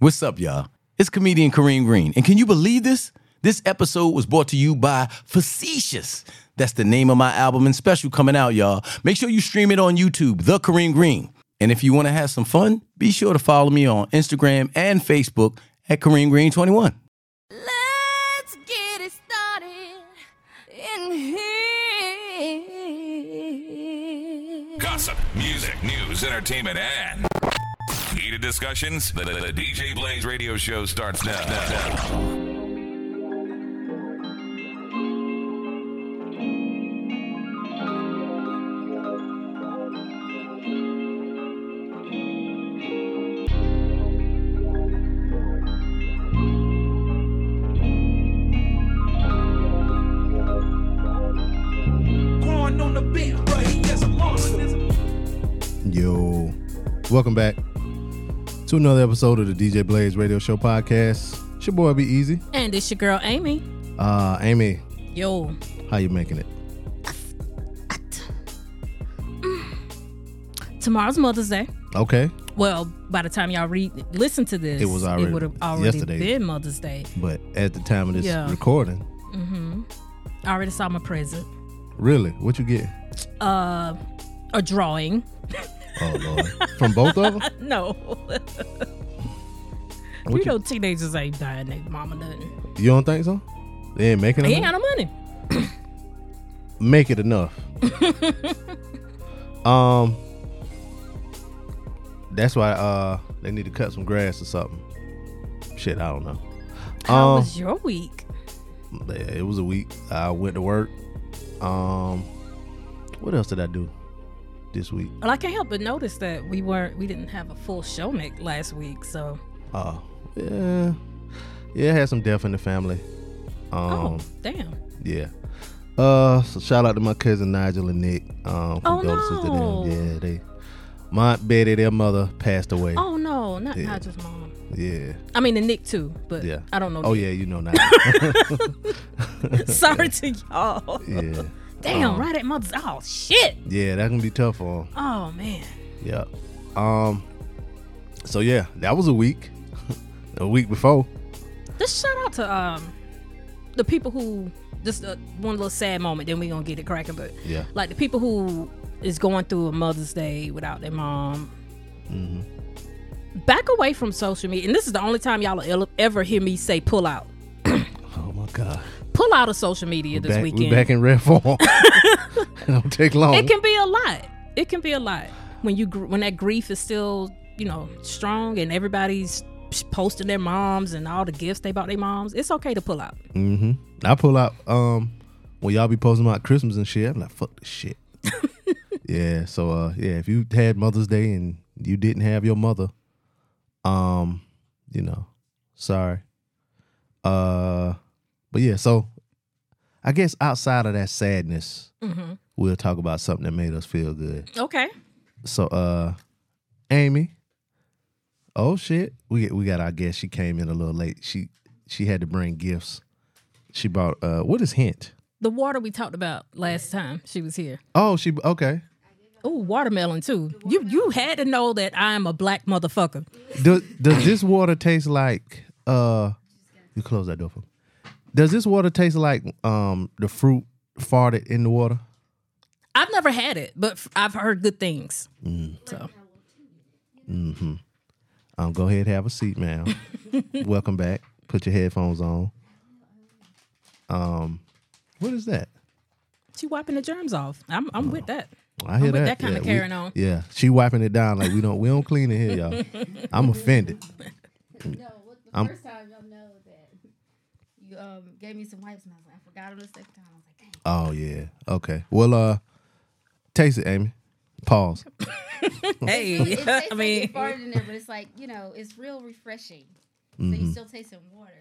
What's up, y'all? It's comedian Kareem Green. And can you believe this? This episode was brought to you by Facetious. That's the name of my album and special coming out, y'all. Make sure you stream it on YouTube, The Kareem Green. And if you want to have some fun, be sure to follow me on Instagram and Facebook at Kareem Green 21. Let's get it started in here. Gossip, music, news, entertainment, and heated discussions. The, the- the DJ Blaze radio show starts now. now. Yo, welcome back to another episode of the DJ Blaze Radio Show podcast. It's your boy B-Eazy. And it's your girl Amy. Uh, Amy, Yo. how you making it? Tomorrow's Mother's Day. Okay, Well, by the time y'all read listen to this, It was already- it would have already yesterday. been Mother's Day. but at the time of this Yeah. recording, I already saw my present. really, what you get? Uh a drawing. Oh Lord, from both of them. No. What you you, know teenagers ain't dying their mama nothing. you don't think so? They ain't making They ain't enough. got no money. Make it enough. um, that's why uh they need to cut some grass or something. Shit, I don't know. How Um, was your week? Yeah, it was a week. I went to work. Um, what else did I do this week? Well, I can't help but notice that we weren't we didn't have a full show next last week, so Uh, yeah, yeah, I had some death in the family. Um, Oh, damn. yeah. Uh, so shout out to my cousin Nigel and Nick. Um, Oh, no. to them. Yeah, they. My Betty, their mother, passed away. Oh no, not Yeah. Nigel's mom. Yeah, I mean the Nick too, but yeah. I don't know. Oh Nick. yeah, you know Nigel. Sorry to y'all. yeah, Damn, Um, right at mother's. Oh shit. yeah, that can be tough for 'em. Oh man. Yeah. Um. So yeah, that was a week. a week before. Just shout out to um the people who just uh, one little sad moment. Then we gonna get it cracking, but Yeah. like the people who is going through a Mother's Day without their mom. Mm-hmm. Back away from social media, and this is the only time y'all will ever hear me say pull out. Oh my God. Out of social media this back, weekend. We're back in red form. it don't take long. it can be a lot. It can be a lot when you gr- when that grief is still you know strong and everybody's posting their moms and all the gifts they bought their moms. It's okay to pull out. mm-hmm. I pull out um when y'all be posting about Christmas and shit. I'm like, fuck this shit. yeah. So uh yeah, if you had Mother's Day and you didn't have your mother, um, you know, sorry. Uh, but yeah. So I guess outside of that sadness, Mm-hmm. we'll talk about something that made us feel good. Okay. So uh Amy. Oh shit. We we got our guest. She came in a little late. She she had to bring gifts. She brought uh what is hint? The water we talked about last time she was here. Oh, she okay. Oh, watermelon too. You you had to know that I am a black motherfucker. Does does this water taste like uh you close that door for me. Does this water taste like um the fruit farted in the water? I've never had it, but I've heard good things. Mm. So Um go ahead have a seat, ma'am. Welcome back. Put your headphones on. Um what is that? she wiping the germs off. I'm I'm with that. I hear with that. that kinda we- carrying on. Yeah, she wiping it down like we don't we don't clean it here, y'all. I'm offended. No, what, the I'm- first time y'all know that you um gave me some wipes and I was like, I forgot them the second time. I was like, dang. Oh yeah. Okay. Well, uh, taste it, Amy. Pause. Hey, It tastes I like mean, it farted in there, but it's like you know, it's real refreshing. So Mm-hmm. you still taste some water.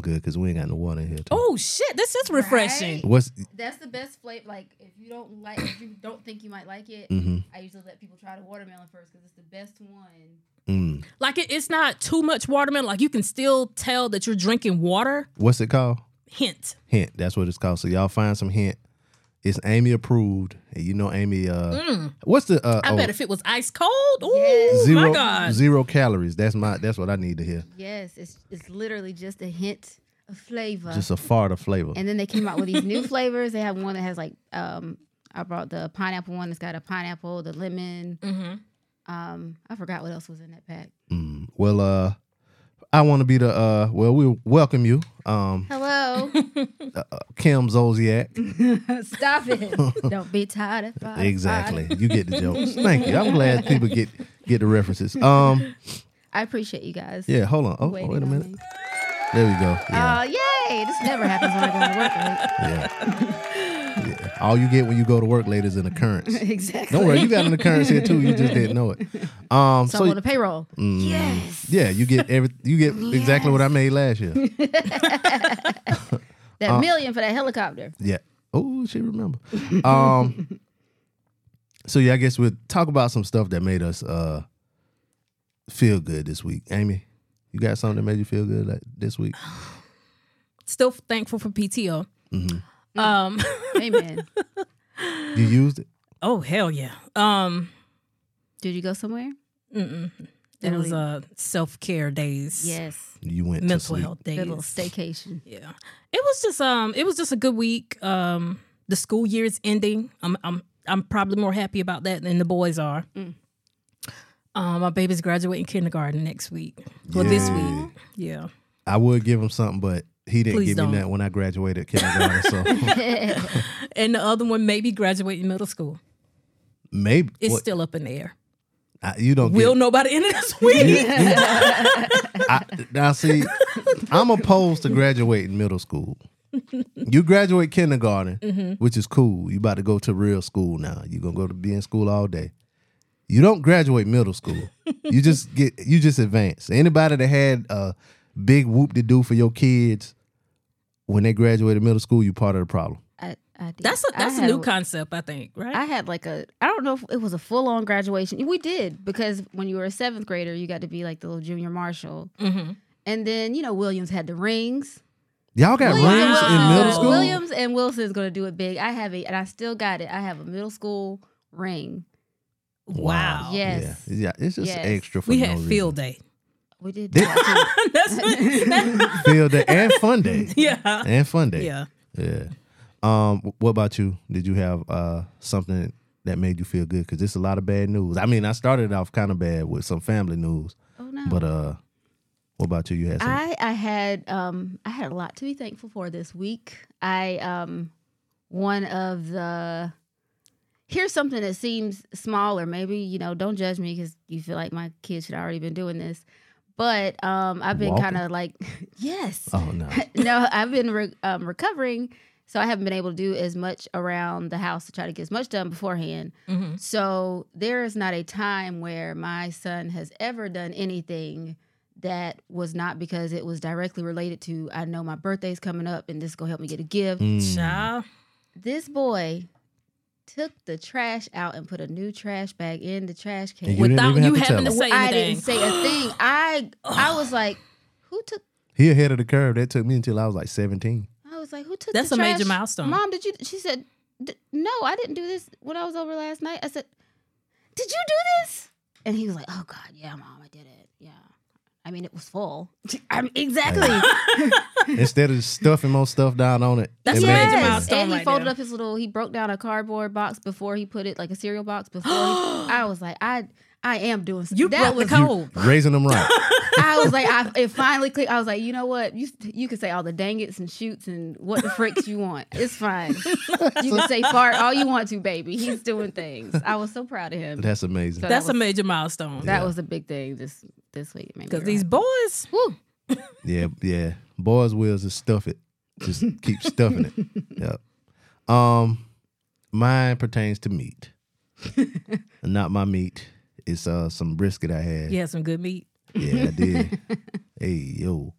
Good, cause we ain't got no water in here. Too. oh shit, this is refreshing. Right? What's That's the best flavor. Like if you don't like, if you don't think you might like it, mm-hmm. I usually let people try the watermelon first because it's the best one. Mm, Like it, it's not too much watermelon. Like you can still tell that you're drinking water. what's it called? Hint. Hint. That's what it's called. So y'all find some hint It's Amy approved, and you know Amy. Uh, what's the? Uh, Mm. I oh, bet if it was ice cold, ooh, Yes. zero my God. zero calories. That's my. That's what I need to hear. Yes, it's it's literally just a hint of flavor. Just a fart of flavor. and then they came out with these new flavors. They have one that has like um I brought the pineapple one that's got a pineapple, the lemon. Mm-hmm. Um, I forgot what else was in that pack. Mm, well, uh, I want to be the. Uh, well, we welcome you, um, Hello. Kim Zolciak. Stop it. Don't be tired of. Exactly. You get the jokes. Thank you. I'm glad people get get the references. Um, I appreciate you guys. yeah. Hold on. Oh, waiting wait a minute. There we go. Yeah. Uh, yay! This never happens when I go to work. Right? yeah. All you get when you go to work late is an occurrence. exactly. Don't worry, you got an occurrence here too. You just didn't know it. Um, So, so I'm on the payroll. mm, Yes. yeah, you get every you get exactly what I made last year. That Uh, million for that helicopter. Yeah. Oh, she remember. Um. so yeah, I guess we'll talk about some stuff that made us uh feel good this week. Amy, you got something that made you feel good like this week? Still thankful for PTO. Mm-hmm. Um, Amen. You used it. oh hell yeah. Um, Did you go somewhere? mm-mm. it was uh self care days. Yes. You went to mental sleep. health Good days. little staycation. Yeah, it was just um, it was just a good week. Um, the school year is ending. I'm I'm I'm probably more happy about that than the boys are. Mm. Um, my baby's graduating kindergarten next week. Well, this Yeah. week. Yeah. I would give him something, but he didn't Please give don't. me that when I graduated kindergarten. so And the other one maybe graduating middle school. maybe It's what- still up in the air. I, you don't. We'll get, know by the end of this week. I, now see, I'm opposed to graduating middle school. You graduate kindergarten, Mm-hmm. which is cool. You about to go to real school now. You're gonna go to be in school all day. You don't graduate middle school. you just get you just advance. Anybody that had a big whoop to do for your kids when they graduated middle school, you part of the problem. I, I did. that's a I that's a new concept, I think, right? I had like a I don't know if it was a full on graduation. We did because when you were a seventh grader, you got to be like the little junior marshal. mm-hmm. And then you know Williams had the rings. Y'all got Williams, rings in middle school. Williams and Wilson's gonna do it big. I have a and I still got it. I have a middle school ring. Wow. Yes. Yeah, yeah, it's just Yes. extra for We no had reason. field day. We did do that That's field day and fun day yeah. and fun day. Yeah. Yeah. Um. What about you? Did you have uh something that made you feel good? Because it's a lot of bad news. I mean, I started off kind of bad with some family news. Oh no. but uh, what about you? You had some. I I had um I had a lot to be thankful for this week. I um one of the here's something that seems small or maybe you know don't judge me because you feel like my kids should already been doing this, but um I've been kind of like yes oh no. no I've been re- um, recovering so I haven't been able to do as much around the house to try to get as much done beforehand. Mhm. So there is not a time where my son has ever done anything that was not because it was directly related to I know my birthday's coming up and this is gonna help me get a gift. Mm. Child. This boy took the trash out and put a new trash bag in the trash can. And you didn't Without even have you to tell having to him. say I anything. didn't say a thing. I I was like, who took He ahead of the curve. That took me until I was like seventeen. I was like, who took That's the a major milestone. Mom, did you she said "D- no, I didn't do this when I was over last night. I said, Did you do this? And he was like, Oh God, yeah, mom, I did it. Yeah. I mean, it was full. I mean, exactly. Instead of stuffing more stuff down on it. That's it a major Yes. milestone And he right folded there. up his little. He broke down a cardboard box before he put it like a cereal box. Before he, I was like, I, I am doing. You that broke the was, code. Raising them right. I was like, I, it finally clicked. I was like, you know what? You you can say all the dang it's and shoots and what the fricks you want. It's fine. You can say fart all you want to, baby. He's doing things. I was so proud of him. That's amazing. So That's that a major milestone. that was a big thing this this week. It made me Because these boys, Woo. Yeah, yeah. Boys' wheels is stuff it. Just keep stuffing it. Yep. Um, mine pertains to meat. Not my meat. It's uh some brisket I had. you had some good meat. Yeah, I did. hey, yo.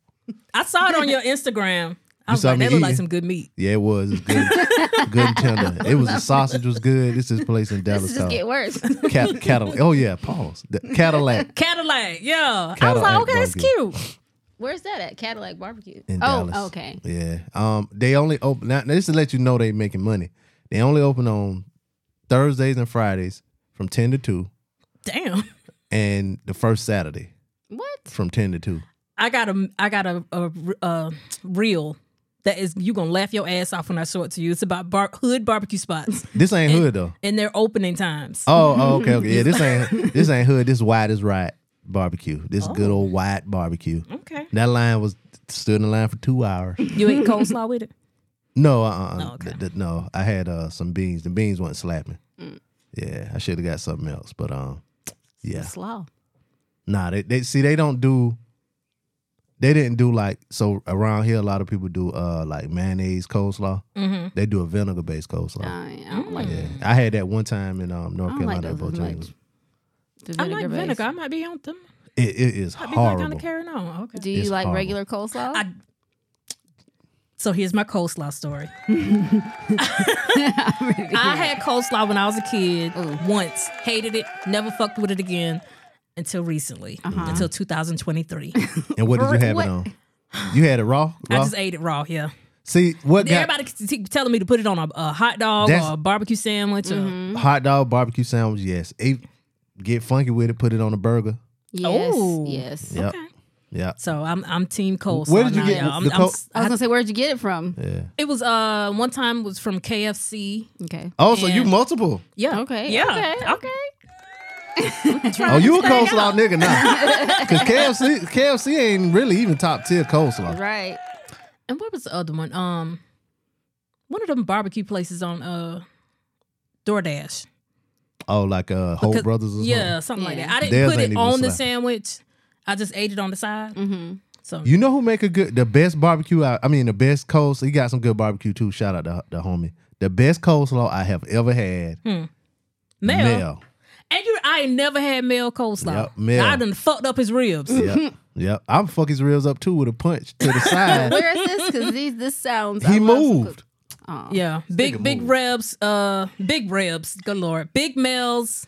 I saw it on your Instagram. I You was saw like, me that look like some good meat. Yeah, it was. It's good. good and tender. It was the sausage was good. This is place in This Dallas. is just get worse. Cat, Cadillac. Oh yeah, pause. The Cadillac Cadillac, yeah. I was Cadillac like, okay, that's cute. Where's that at? Cattleack Barbecue. in oh, Dallas. okay. Yeah. Um, they only open now. This to let you know they making money. They only open on Thursdays and Fridays from ten to two, Damn. and the first Saturday What? from ten to two. I got a I got a, a, a reel that is you gonna laugh your ass off when I show it to you. It's about bar, hood barbecue spots This ain't hood though. and their opening times. Oh, oh, okay, okay. Yeah, this ain't this ain't hood. This white is right barbecue. This good old white barbecue. Okay. That line was stood in the line for two hours. You ate coleslaw with it? No, uh, uh Oh, okay. th- th- no. I had uh some beans. The beans weren't slapping. Yeah, I should have got something else, but um, yeah. Slaw. Nah, they, they see they don't do. They didn't do like so around here. A lot of people do uh like mayonnaise coleslaw. Mm-hmm. They do a vinegar based coleslaw. I, I don't like. yeah, I had that one time in um North I don't like Carolina. at those Bojangles. much. The I like vinegar vinegar. base. I might be on them. It, it is I'd be like kind horrible. of carrying on. Okay. Do you It's like horrible. regular coleslaw? I, so here's my coleslaw story. I had coleslaw when I was a kid once, hated it, never fucked with it again until recently, until 2023. And what did you have What? it on? You had it raw. I just ate it raw. Yeah, See what got everybody telling me to put it on a, a hot dog or a barbecue sandwich. Or, hot dog barbecue sandwich. Yes, Eat- get funky with it. Put it on a burger. yes. Oh. Yes. Yep. Okay. Yep. So I'm I'm team coleslaw. Where did you now, get y'all. I'm- the I'm col- s- I was gonna say, where'd you get it from? Yeah. it was uh one time was from KFC. Okay. Oh, so you multiple? Yeah. Okay. Yeah. Okay. Okay. Oh, you a coleslaw nigga now? Because KFC, KFC ain't really even top tier coleslaw. Right. And what was the other one? Um, one of them barbecue places on uh DoorDash. Oh, like uh, Whole Because- Brothers or something. Yeah, something like that. I didn't Theirs put it on the sandwich. I just ate it on the side. Mm-hmm. So You know who make a good, the best barbecue? I, I mean, the best coleslaw. He got some good barbecue too. Shout out to the homie. The best coleslaw I have ever had. Mel. Mel. And you I ain't never had male coleslaw. Yep, Mel. I done fucked up his ribs. Yep. yep. I'm fuck his ribs up too with a punch to the side. Where is this? Because these this sounds. He love moved. Oh. Yeah. Big big moved. ribs, uh big ribs, good lord. Big males.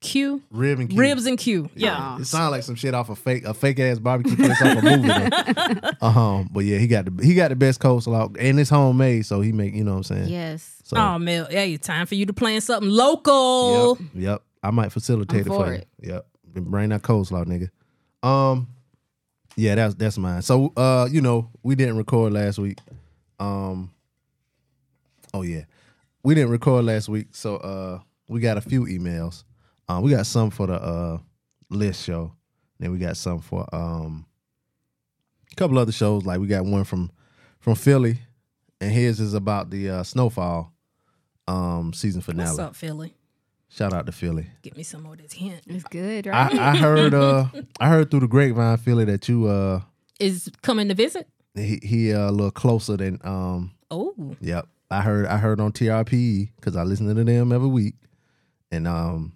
Q. Rib and Q. Ribs and Q. Yeah. It sounds like some shit off a fake a fake ass barbecue place off a movie. Uh huh. But yeah, he got the he got the best coleslaw and it's homemade, so he make you know what I'm saying. Yes. So, Oh Mel, hey, time for you to plan something local. Yep. Yep. I might facilitate I'm it for for you. it. Yep. Bring that coleslaw, nigga. Um, yeah, that's that's mine. So uh, you know, we didn't record last week. Um, oh yeah, we didn't record last week, so uh, we got a few emails. Um, we got some for the uh list show. Then we got some for um a couple other shows. Like we got one from from Philly, and his is about the uh, snowfall um season finale. What's up, Philly? Shout out to Philly. Get me some more of this hint. It's good, right? I, I heard uh I heard through the grapevine Philly that you uh Is coming to visit? he he uh, a little closer than um Oh. yep. I heard I heard on TRP because I listen to them every week. And um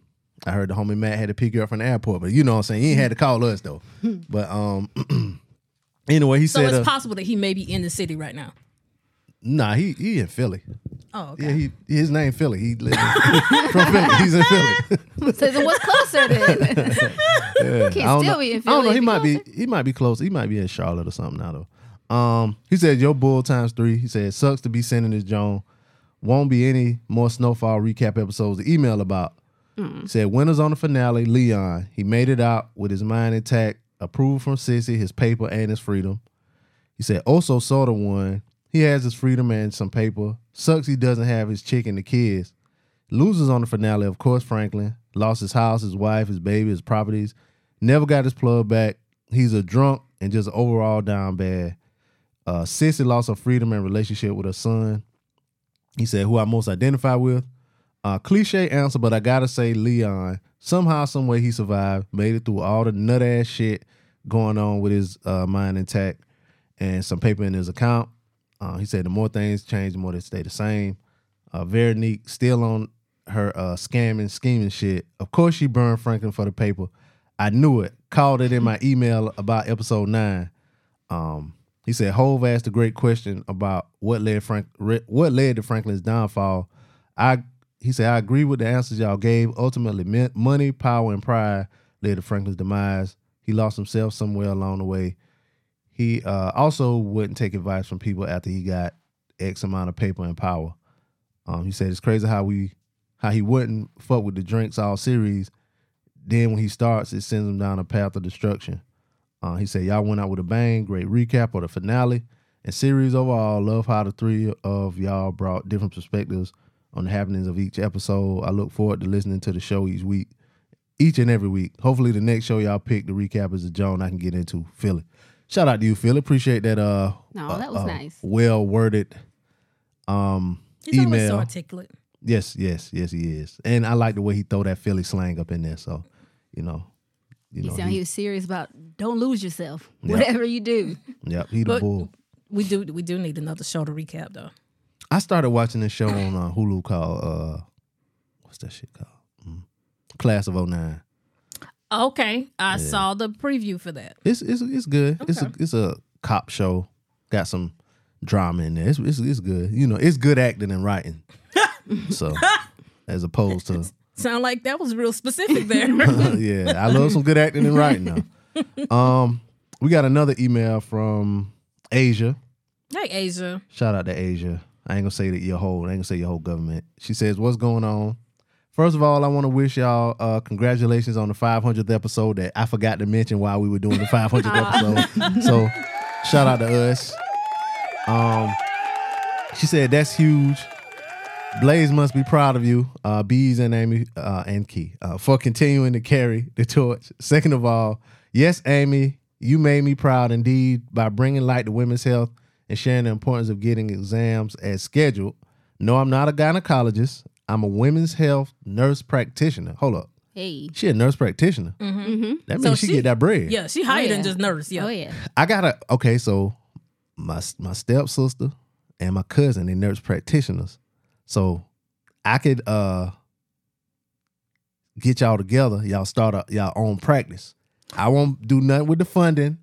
I heard the homie Matt had to pick you up from the airport, but you know what I'm saying? He ain't had to call us though. but um anyway, he So said it's uh, possible that he may be in the city right now. nah, he he in Philly. Oh, okay. Yeah, he his name Philly. He lives from Philly. He's in Philly. so then what's closer then? Yeah. Can't still know. be in Philly. I don't know. He might he be. He might be close. He might be in Charlotte or something now though. Um, he said your bull times three. He said sucks to be sending this Joan. Won't be any more snowfall recap episodes to email about. He said winners on the finale. Leon. He made it out with his mind intact. Approved from Cissy, his paper and his freedom. He said also sort of won. He has his freedom and some paper. Sucks he doesn't have his chick and the kids. Loses on the finale, of course, Franklin. Lost his house, his wife, his baby, his properties. Never got his plug back. He's a drunk and just overall down bad. Uh, Cissy lost her freedom and relationship with her son. He said, who I most identify with. Uh, cliche answer, but I gotta say, Leon. Somehow, some way, he survived, made it through all the nut ass shit going on with his uh, mind intact and some paper in his account. Uh, he said, the more things change, the more they stay the same. Uh, Veronique still on her uh, scamming, scheming shit. Of course, she burned Franklin for the paper. I knew it. Called it in my email about episode nine. Um, he said Hove asked a great question about what led Frank what led to Franklin's downfall. I he said I agree with the answers y'all gave. Ultimately, money, power, and pride led to Franklin's demise. He lost himself somewhere along the way. He uh, also wouldn't take advice from people after he got X amount of paper and power. Um, he said it's crazy how we how he wouldn't fuck with the drinks all series. Then when he starts, it sends him down a path of destruction. Uh, he said y'all went out with a bang. Great recap of the finale and series overall. Love how the three of y'all brought different perspectives on the happenings of each episode. I look forward to listening to the show each week, each and every week. Hopefully, the next show y'all pick the recap is a Joan I can get into. Philly, shout out to you, Philly. Appreciate that. Uh, No, uh, that was uh, nice. Well worded. Um, He's always so articulate. Yes, yes, yes, he is, and I like the way he throw that Philly slang up in there. So, you know, you He know, sounded he- he was serious about don't lose yourself. Yeah. Whatever you do. yep, he the But- bull. We do we do need another show to recap though. I started watching this show on uh, Hulu called uh, what's that shit called? Mm. Class of 09. Okay, I saw the preview for that. It's it's it's good. It's a it's a cop show. Got some drama in there. It's, it's it's good. You know, it's good acting and writing. so, as opposed to Sound like that was real specific there. yeah, I love some good acting and writing now. Um, we got another email from Asia. hey Asia. Shout out to Asia. I ain't gonna say that your whole. I ain't gonna say your whole government. She says, "What's going on?" First of all, I want to wish y'all uh, congratulations on the 500th episode that I forgot to mention while we were doing the 500th episode. So, shout out to us. Um, she said that's huge. Blaze must be proud of you, uh, Bees and Amy uh, and Key, uh, for continuing to carry the torch. Second of all, yes, Amy, you made me proud indeed by bringing light to women's health and sharing the importance of getting exams as scheduled. No, I'm not a gynecologist. I'm a women's health nurse practitioner. Hold up, Hey. she a nurse practitioner. That means So she, she- get that bread. Yeah, she higher yeah. than just nurse. Yeah. Oh yeah. I gotta okay, so my my stepsister and my cousin they nurse practitioners. So I could uh get y'all together, y'all start a, y'all own practice. I won't do nothing with the funding.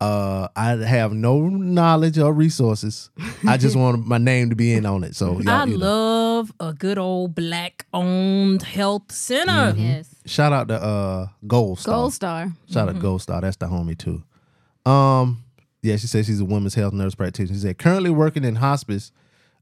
Uh I have no knowledge or resources. I just want my name to be in on it. So y'all, I you know. love a good old black owned health center. Yes. shout out to uh Gold Star. Gold star. Shout out Gold Star. That's the homie too. Um, yeah, she says she's a women's health nurse practitioner. She said currently working in hospice.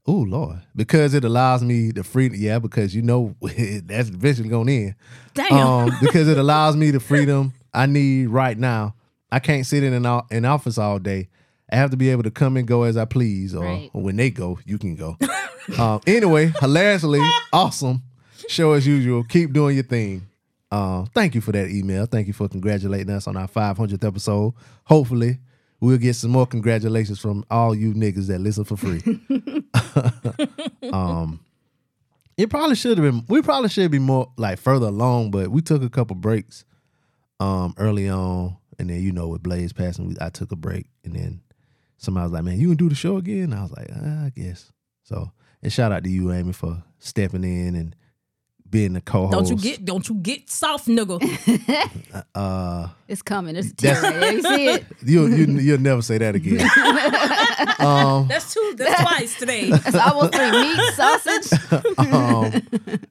Oh Lord, because it allows me the freedom. Yeah, because you know that's eventually going in. Damn. Um, because it allows me the freedom I need right now. I can't sit in an o- an office all day. I have to be able to come and go as I please, or, Right. or when they go, you can go. um, anyway, hilariously awesome show as usual. Keep doing your thing. Uh, thank you for that email. Thank you for congratulating us on our 500th episode. Hopefully, we'll get some more congratulations from all you niggas that listen for free. um, it probably should have been. We probably should be more like further along, but we took a couple breaks um early on, and then you know with Blaze passing, we, I took a break, and then somebody was like, "Man, you can do the show again?" I was like, ah, "I guess." So, and shout out to you, Amy, for stepping in and being the co-host. don't you get don't you get soft nigga. Uh, It's coming. It's That's- You see it? you you you'll never say that again. um, That's two that's twice today. It's almost three meat sausage. um,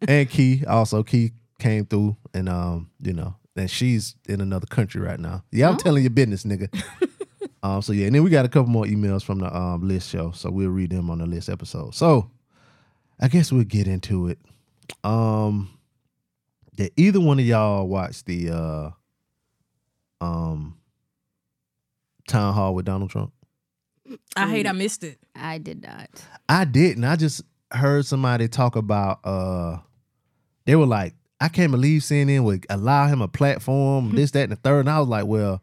and Key also Key came through, and um, you know, and she's in another country right now. Yeah, I'm telling your business, nigga. um, so yeah, and then we got a couple more emails from the um list show, so we'll read them on the list episode. So I guess we'll get into it. Um, did either one of y'all watch the uh um town hall with Donald Trump? I hate I missed it. I did not. I didn't. I just heard somebody talk about uh they were like, I can't believe CNN would allow him a platform, this, that, and the third. And I was like, well,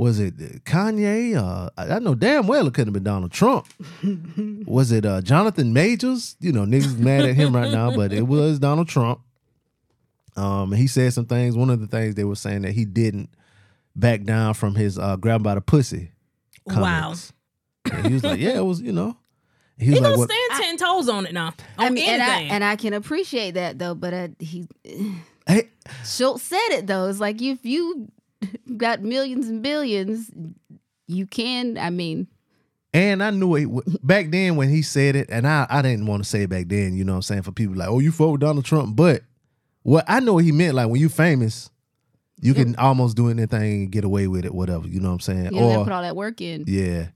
was it Kanye? Uh, I I know damn well it couldn't have been Donald Trump. was it uh, Jonathan Majors? You know, niggas mad at him right now, but it was Donald Trump. Um, he said some things. One of the things they were saying that he didn't back down from his uh, grab by the pussy. Wow. And he was like, yeah, it was, you know. He was He like, gonna what? stand ten toes on it now. On I mean, and I and I can appreciate that though. But uh, he Hey, Schultz said it though. It's like if you got millions and billions, you can. I mean, And I knew it back then when he said it, and I, I didn't want to say it back then, you know what I'm saying, for people like, oh, you fuck with Donald Trump. But what I know what he meant, like when you famous, you can almost do anything and get away with it, whatever, you know what I'm saying? you don't have to or put all that work in. yeah.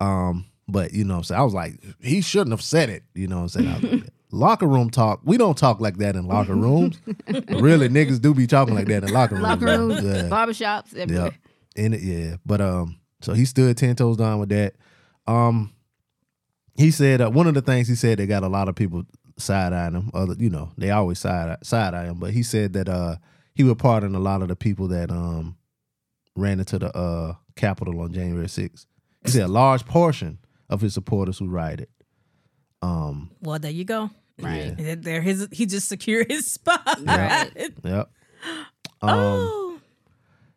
Um, but you know what I'm saying? I was like, he shouldn't have said it, you know what I'm saying? Like, locker room talk. We don't talk like that in locker rooms. really, niggas do be talking like that in locker rooms. Locker rooms, Yeah. barbershops, everywhere. Yeah. In it, yeah. But um, so he stood ten toes down with that. Um, he said uh, one of the things he said that got a lot of people side eyeing him. Other, you know, they always side side eye him. But he said that uh, he would pardon a lot of the people that um ran into the uh Capitol on January 6th. He said a large portion of his supporters who rioted. Um, Well, there you go. Right. And There, his he just secured his spot. Right. Yep. Um, oh,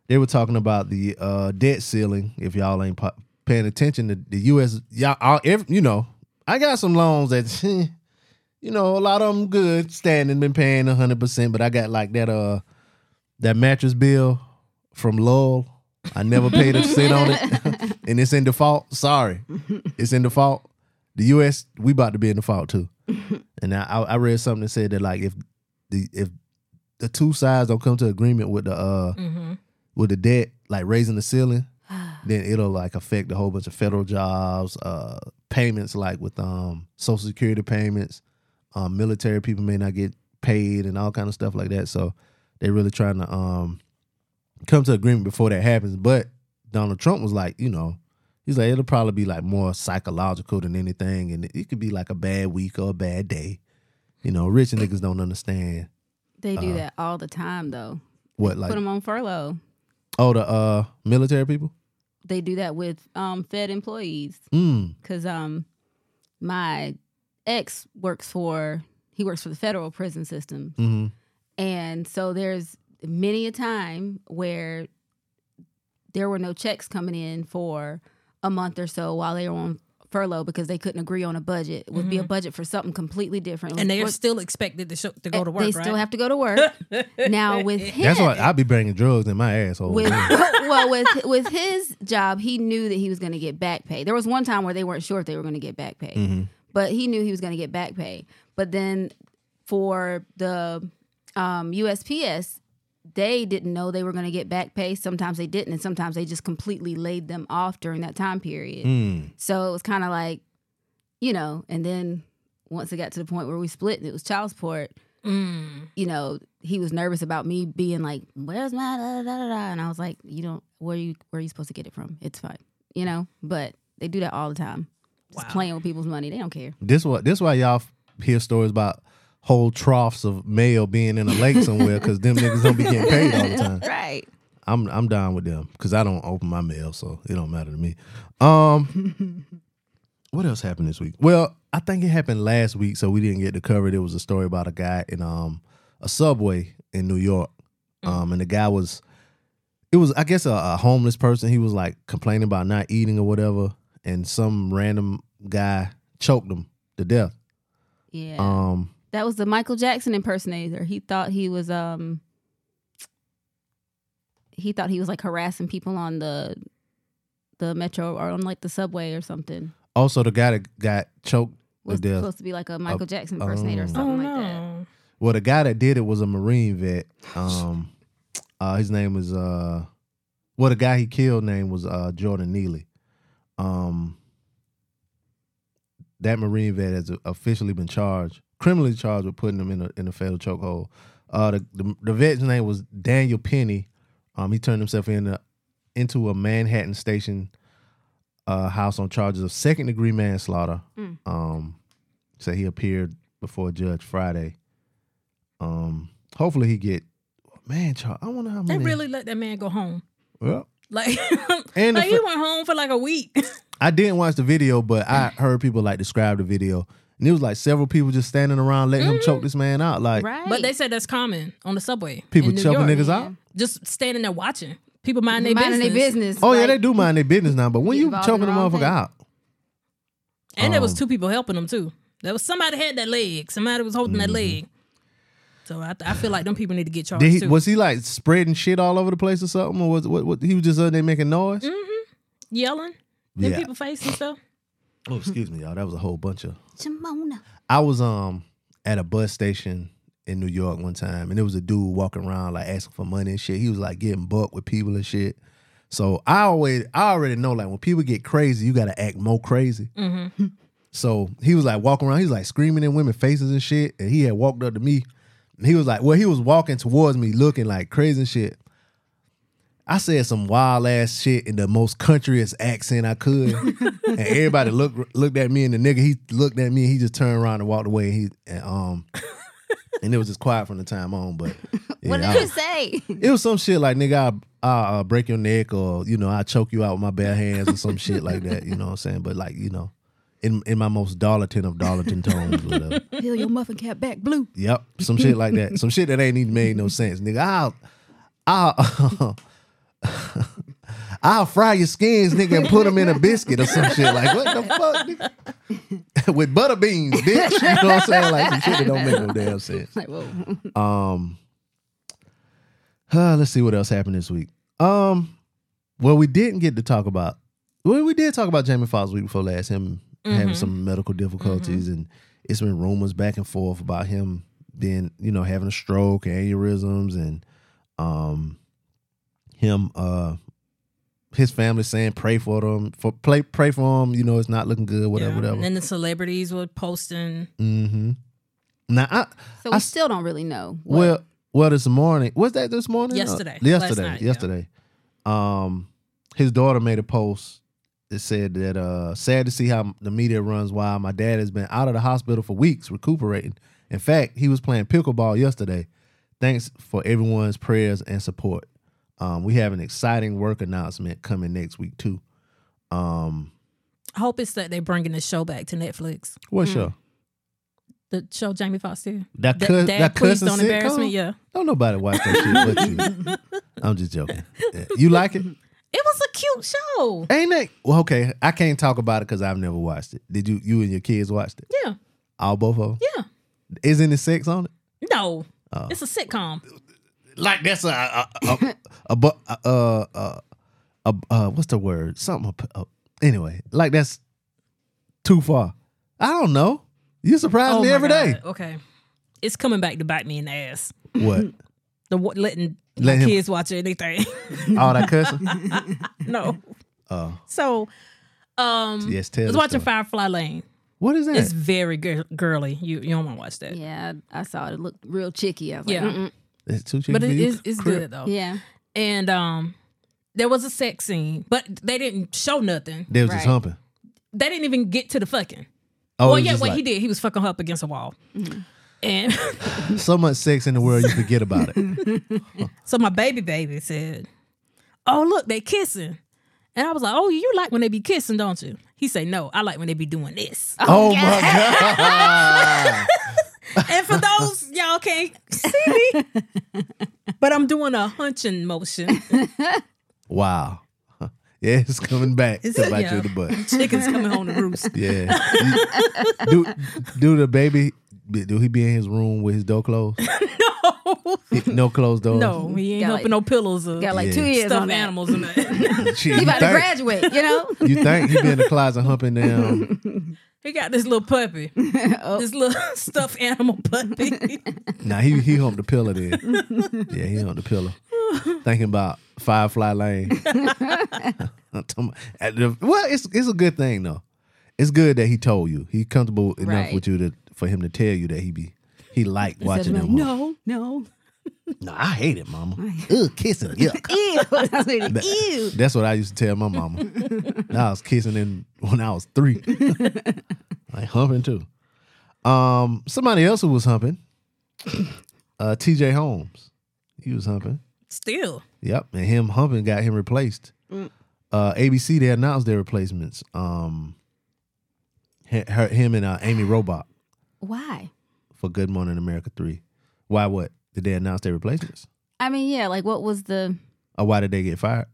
they were talking about the uh, debt ceiling. If y'all ain't po- paying attention, the, the U.S. y'all, all, every, you know, I got some loans that, you know, a lot of them good standing, been paying hundred percent, but I got like that uh that mattress bill from Lowell. I never paid a cent on it, and it's in default. Sorry, it's in default. The U.S. we about to be in default too, and I, I read something that said that like if the if the two sides don't come to agreement with the uh with the debt, like raising the ceiling, then it'll like affect a whole bunch of federal jobs, uh payments like with um social security payments, um military people may not get paid and all kind of stuff like that. So they're really trying to um come to agreement before that happens. But Donald Trump was like, you know, he's like, it'll probably be like more psychological than anything, and it, could be like a bad week or a bad day. You know, rich niggas don't understand They do that all the time, though. what like Put them on furlough. oh the uh military people. They do that with um, Fed employees Mm. because um, my ex works for he works for the federal prison system, hmm and so there's many a time where there were no checks coming in for a month or so while they were on furlough because they couldn't agree on a budget. It would be a budget for something completely different. and they are still expected to show, to go to work. They right? still have to go to work. now with him, That's why I'd be bringing drugs in my asshole. with well with with his job, he knew that he was going to get back pay. There was one time where they weren't sure if they were going to get back pay, Mm-hmm. but he knew he was going to get back pay. But then for the um, USPS, they didn't know they were going to get back pay. Sometimes they didn't, and sometimes they just completely laid them off during that time period. Mm. So it was kind of like, you know, and then once it got to the point where we split and it was child support, Mm. you know, he was nervous about me being like, "Where's my da da da da?" da?" And I was like, "You don't. Where you where are you supposed to get it from? It's fine, you know." But they do that all the time, just Wow. playing with people's money. They don't care. This what this why y'all hear stories about whole troughs of mail being in a lake somewhere because them niggas don't be getting paid all the time. Right. I'm I'm down with them because I don't open my mail, so it don't matter to me. Um, what else happened this week? Well, I think it happened last week, so we didn't get to cover it. It was a story about a guy in um a subway in New York, um, and the guy was it was I guess a, a homeless person. He was like complaining about not eating or whatever, and some random guy choked him to death. Yeah. Um, that was the Michael Jackson impersonator. He thought he was um. He thought he was like harassing people on the, the metro or on like the subway or something. also the guy that got choked Was death. supposed to be like a Michael Jackson impersonator or oh. something Oh like that. Well, the guy that did it was a Marine vet. Um, uh, his name was uh, well, the guy he killed name was uh Jordan Neely. Um, that Marine vet has officially been charged, criminally charged with putting him in a in a fatal chokehold. Uh, the, the the vet's name was Daniel Penny. Um, he turned himself in a, into a Manhattan station uh house on charges of second degree manslaughter. Um, so he appeared before a judge Friday. Um, hopefully he get man. Char- I wonder how They really let that man go home. Well, Like, And like he went home for like a week. I didn't watch the video, but I heard people like describe the video, and it was like several people just standing around letting him choke mm-hmm. this man out. Like Right. but they said that's common on the subway. people choking York. niggas out. Just standing there watching. People mind their minding business. their business. Oh yeah, they do mind their business now. But when you involved choking a the motherfucker thing. out, And there was Um, two people helping them too. There was somebody had that leg. Somebody was holding that mm-hmm. leg. So I, I feel like them people need to get charged did he, too. was he like spreading shit all over the place or something, or was what? what he was just up there making noise? Mm-hmm. Yelling in Yeah. people's face and stuff. Oh, excuse me, y'all. That was a whole bunch of. I was um at a bus station in New York one time, and there was a dude walking around like asking for money and shit. He was like getting bucked with people and shit. So I always I already know like when people get crazy, you gotta act more crazy. Mm-hmm. So he was like walking around, he was like screaming in women's faces and shit. And he had walked up to me. And he was like, well, he was walking towards me looking like crazy and shit. I said some wild ass shit in the most countryest accent I could. and everybody looked looked at me and the nigga he looked at me and he just turned around and walked away. He and um and it was just quiet from the time on. But yeah, What did I- you say? it was some shit like nigga, I'll, I'll uh, break your neck or you know I choke you out with my bare hands or some shit like that. You know what I'm saying? But like you know, in in my most Darlington of Darlington tones, whatever. Peel your muffin cap back blue. Yep, some shit like that. Some shit that ain't even made no sense, nigga. I'll I'll I'll fry your skins, nigga, and put them in a biscuit or some shit. Like what the fuck, nigga? With butter beans, bitch. You know what I'm saying? Like some shit that don't make no damn sense. Like, whoa. Um, uh, let's see what else happened this week. Um, well, we didn't get to talk about. Well, we did talk about Jamie Foxx week before last. Him having some medical difficulties, and it's been rumors back and forth about him being, you know, having a stroke, aneurysms, and um, him uh. His family saying pray for them, for play pray for him. You know it's not looking good, whatever, Yeah. whatever. And then the celebrities were posting. mm-hmm. Now, I, So I we s- still don't really know. what- well, well, this morning was that this morning? Yesterday. Uh, yesterday, Last night, yeah. yesterday. Um, his daughter made a post that said that uh, sad to see how the media runs wild. My dad has been out of the hospital for weeks recuperating. In fact, he was playing pickleball yesterday. Thanks for everyone's prayers and support. Um, we have an exciting work announcement coming next week too. Um, I hope it's that they're bringing the show back to Netflix. what show? The show Jamie Foxx did. That Da- cuss, Dad, that please don't embarrass me. Yeah. Don't nobody watch that shit but you. I'm just joking. You like it? It was a cute show. Ain't it? Well, okay. I can't talk about it because I've never watched it. Did you? You and your kids watched it? Yeah. All both of them. Yeah. Is any sex on it? No. Oh. It's a sitcom. Like that's a a a, a, bu- uh uh uh uh what's the word? Something. Uh, anyway, like that's too far. I don't know. You surprise Oh me my every day. God. Okay. It's coming back to bite me in the ass. What? The wa- letting Let my him- kids watch anything. All that cussing? no. Oh, So, um, yes. tell I Tell was watching story. Firefly Lane. What is that? It's very gir- girly. You you don't want to watch that. yeah, I I saw it. It looked real chicky. I was Yeah. like, Mm-mm. It's too cheap But for it you? is it's Crip. good though. yeah. And um, there was a sex scene, but they didn't show nothing. They was just Right. humping. They didn't even get to the fucking. Oh, well, it was yeah, just what like, he did, he was fucking her up against a wall. And So much sex in the world, you forget about it. so my baby baby said, "Oh look, they kissing," and I was like, "Oh, you like when they be kissing, don't you?" He said, "No, I like when they be doing this." Oh, my god! and for those y'all can't see me, but I'm doing a hunching motion. Wow. Yeah, it's coming back It's- to bite yeah. you in the butt. Chickens coming home to roost. Yeah. You- do do the baby do he be in his room with his door closed? no, He- no closed doors. no, he ain't Got helping like- no pillows or Got like Yeah. two years on stuffed that. animals in that. He you, about to graduate, you know? you think he be in the closet humping down? He got this little puppy, oh. this little stuffed animal puppy. Nah, he he humped the pillow then. Yeah, he humped the pillow. Thinking about Firefly Lane. I'm talking about- at the- well, it's it's a good thing though. It's good that he told you. He comfortable enough Right. with you to for him to tell you that he be he like Instead watching them. like, no, no. No, I hate it, mama. Ugh, kissing. Yuck. Ew. Was like, Ew. That's what I used to tell my mama. I was kissing in when I was three. like humping too. Um, somebody else who was humping, uh, TJ Holmes. He was humping. Still, Yep. And him humping got him replaced. Uh, ABC, they announced their replacements. Um, he- her, him and uh, Amy Robach Why? for Good Morning America 3. Why what? Did they announce their replacements? I mean, yeah, like what was the Or why did they get fired?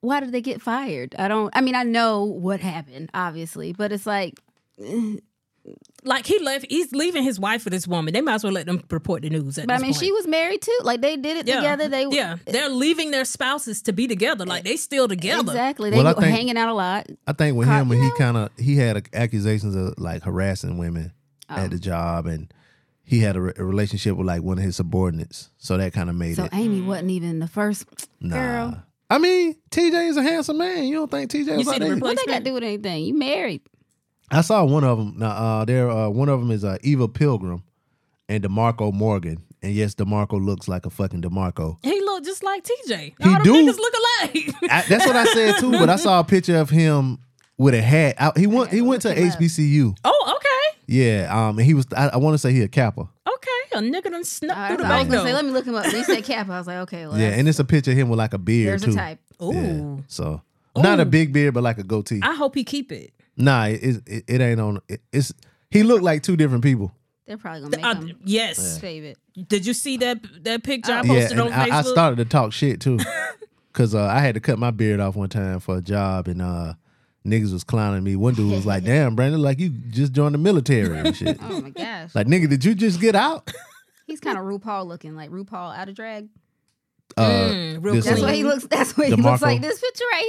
why did they get fired? I don't I mean, I know what happened, obviously, but it's like eh. like he left, he's leaving his wife for this woman. They might as well let them report the news. At but I mean, point. she was married too. Like they did it together. They yeah, eh. they're leaving their spouses to be together. Like they still together. Exactly. They Well, I were think- hanging out a lot. I think with Caught- him, when he know? kind of he had accusations of like harassing women at oh. the job, and he had a, re- a relationship with like one of his subordinates, so that kind of made So it. So Amy wasn't even the first Nah. girl. I mean, TJ is a handsome man. You don't think TJ was see like the that? What they got to do with anything? You married. I saw one of them. Now, uh, there, uh, one of them is uh, Eva Pilgrim and Demarco Morgan. And yes, Demarco looks like a fucking Demarco. He looked just like TJ. He All the do. niggas look alike. I, that's what I said too. But I saw a picture of him with a hat. I, he went. He went to look him up. HBCU. oh, okay. Yeah. Um. And he was. I, I want to say he a Kappa. Okay. A nigga done snuck All through the so I was back gonna say, door. let me look him up. When he said Kappa, I was like, okay, well, yeah. that's- And it's a picture of him with like a beard there's too. a type. Ooh. Yeah. So not a big beard, but like a goatee. I hope he keep it. nah, it, it, it ain't on. It, it's he looked like two different people. They're probably gonna make Uh, him yes. save it. Did you see that that picture I. Yeah, posted and on I, I Facebook? started to talk shit too, cause uh, I had to cut my beard off one time for a job, and uh, niggas was clowning me. One dude was like, "Damn, Brandon, like you just joined the military and shit." Oh my gosh, like, nigga, did you just get out? he's kind of RuPaul looking, like RuPaul out of drag. Uh, Mm, That's one. what he looks. That's what he DeMarco? looks like. This picture right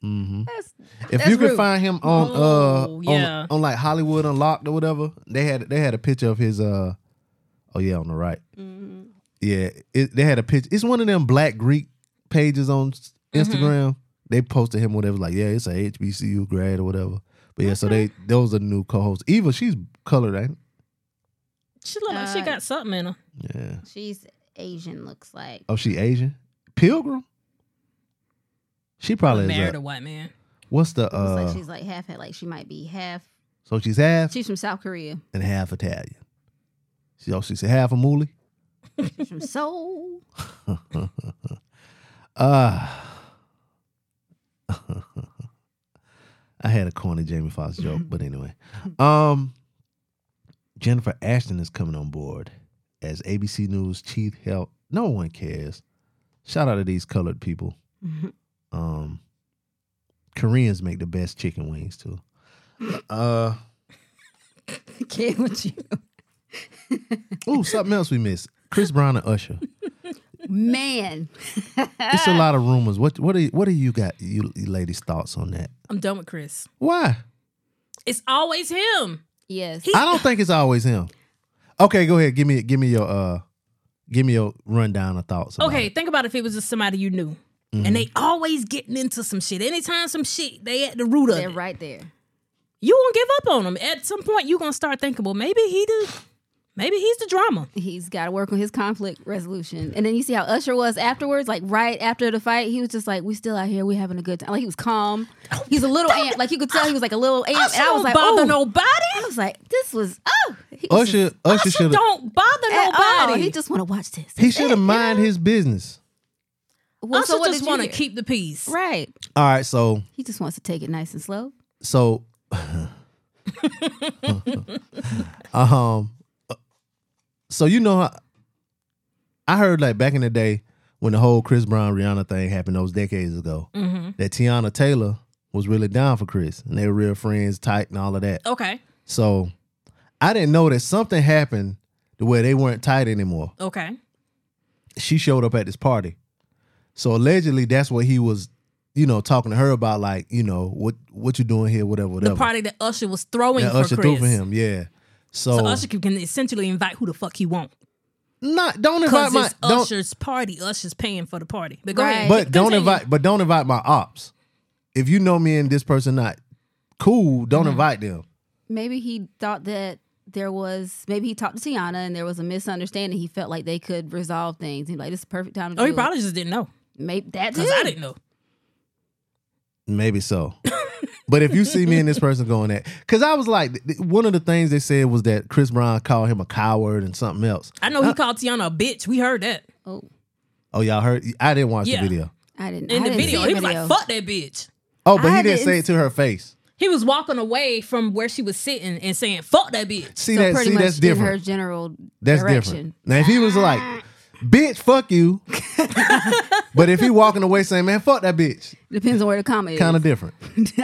here. Mhm. That's If that's you could rude. find him on uh Oh, on, yeah. on like Hollywood Unlocked or whatever, they had they had a picture of his uh oh yeah on the right. Mm-hmm. Yeah, it, they had a picture. It's one of them Black Greek pages on Instagram. Mm-hmm. Instagram. They posted him whatever like yeah, it's a HBCU grad or whatever. But yeah, so they those are the new co-hosts. Eva, she's colored, ain't? she look like she Uh, got something in her. Yeah. she's Asian. Looks like. Oh, she Asian. Pilgrim. She probably is. Married A, a white man. what's the Looks uh? like she's like half. Like she might be half. so she's half She's from South Korea. and half Italian. She oh she's half a moolie. She's from Seoul. Uh I had a corny Jamie Foxx joke, but anyway. Um Jennifer Ashton is coming on board as ABC News chief health. No one cares. Shout out to these colored people. Um Koreans make the best chicken wings too. Uh Can't with you, oh, something else we missed. Chris Brown and Usher. man. It's a lot of rumors. What what are what do you got you, you ladies thoughts on that? I'm done with Chris. Why? It's always him. Yes. I don't think it's always him. Okay, go ahead. Give me give me your uh give me your rundown of thoughts. Okay, it. think about if it was just somebody you knew. Mm-hmm. And they always getting into some shit. Anytime some shit, they at the root of They're it. right there. You won't give up on them. At some point, you gonna start thinking, well, maybe he the, maybe he's the drama. He's got to work on his conflict resolution. And then you see how Usher was afterwards, like right after the fight, he was just like, "We still out here, we having a good time." Like he was calm. He's a little amp, like you could tell he was like a little amp. Usher And I was like, bother "Ooh." nobody. I was like, "This was oh." He was Usher just- Usher Usher should have don't bother at all. nobody. He just want to watch this. he That's should it, have you mind know? his business. Well, Usher so what just did you want to hear? keep the peace. right. All right, so He just wants to take it nice and slow. so um so you know how- I heard like back in the day when the whole Chris Brown Rihanna thing happened those decades ago Mm-hmm. that Teyana Taylor was really down for Chris and they were real friends, tight and all of that. Okay. So I didn't know that something happened to where they weren't tight anymore. Okay. She showed up at this party. So allegedly that's what he was, you know, talking to her about, like, you know, what what you doing here, whatever, whatever. The party that Usher was throwing that for Usher Chris. threw for him, yeah. So, So Usher can essentially invite who the fuck he want. not don't invite my it's don't, Usher's party. Usher's paying for the party. But go Right. ahead. but don't Continue. invite but don't invite my ops. If you know me and this person not cool, don't Mm-hmm. invite them. Maybe he thought that there was maybe he talked to Teyana and there was a misunderstanding. He felt like they could resolve things. He's like, "This is the perfect time to Oh, do he probably just didn't know. Maybe that Because too. I didn't know. Maybe so. but if you see me and this person going at, because I was like, th- th- one of the things they said was that Chris Brown called him a coward and something else. I know he called Teyana a bitch. We heard that. Oh, Oh, y'all heard? I didn't watch Yeah. the video. I didn't. In I the didn't video, see he was video. like, fuck that bitch. Oh, but I he didn't say didn't it to her face. He was walking away from where she was sitting and saying, fuck that bitch. See so that? pretty See much that's in her different. general That's direction. different. Now, if he was like, "Bitch, fuck you," but if he walking away saying, "Man, fuck that bitch," Depends on where the comment is. kind of different.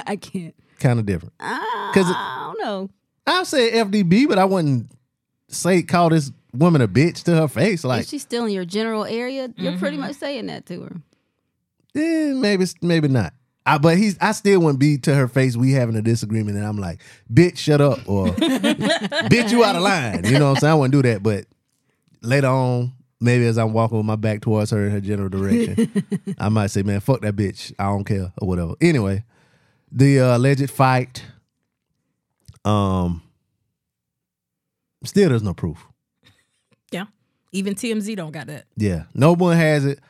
I can't. Kind of different. Because I don't know. I said FDB, but I wouldn't say call this woman a bitch to her face. Like, if she's still in your general area, you're pretty Mm-hmm. much saying that to her. eh, maybe, maybe not. I, but he's, I still wouldn't be to her face. We having a disagreement, and I'm like, "Bitch, shut up," or "Bitch, you out of line." You know what I'm saying? I wouldn't do that. But later on, maybe as I'm walking with my back towards her in her general direction, I might say, "Man, fuck that bitch. I don't care," or whatever. Anyway, the uh, alleged fight. Um, still, there's no proof. Yeah. Even TMZ don't got that. Yeah, no one has it.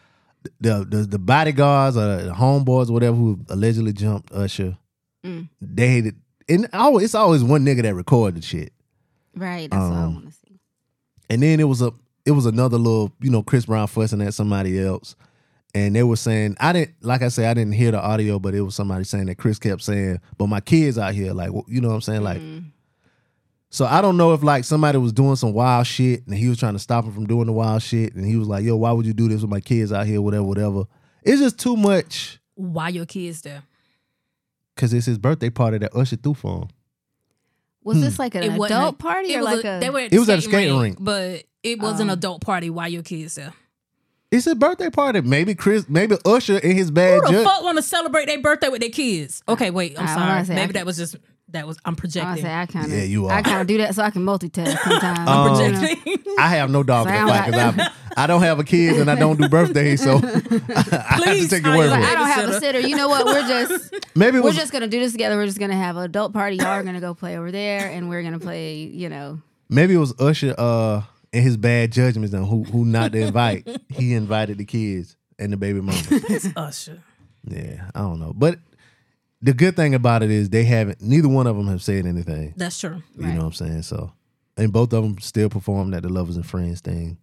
The the, the bodyguards or the homeboys or whatever who allegedly jumped Usher, Mm. they hated. And always, it's always one nigga that recorded shit. Right. That's what I Um, want to see. And then it was a it was another little, you know, Chris Brown fussing at somebody else. And they were saying, I didn't like I said, I didn't hear the audio, but it was somebody saying that Chris kept saying, But my kids out here, like you know what I'm saying? Like mm-hmm. so I don't know if like somebody was doing some wild shit and he was trying to stop him from doing the wild shit and he was like, Yo, why would you do this with my kids out here? Whatever, whatever. It's just too much Why your kids there? because it's his birthday party that Usher threw for him. Was hmm. this like an It adult a- party or like a? they were at It was at a skating skating rink, rink. but it was an Um, adult party. Why your kids there? It's a birthday party. Maybe Chris, maybe Usher in his bad Who the judge. fuck want to celebrate their birthday with their kids? Okay, wait. I'm I- I sorry. wanna say Maybe can- that was just that was I'm I projecting. say I kind of. Yeah, you are. I kind of do that so I can multitask sometimes. Um, you know? projecting. I have no dog in the I fight don't because I, I don't have a kid and I don't do birthdays, so I have to take your hire word a for I it. don't have a sitter. You know what? We're just Maybe we're was just gonna do this together. We're just gonna have an adult party. Y'all are gonna go play over there, and we're gonna play. You know, maybe it was Usher uh in his bad judgments on who who not to invite. he invited the kids and the baby mama. it's Usher. yeah, I don't know, but the good thing about it is they haven't. Neither one of them have said anything. That's true. You know what I'm saying? So, and both of them still performed at the Lovers and Friends thing.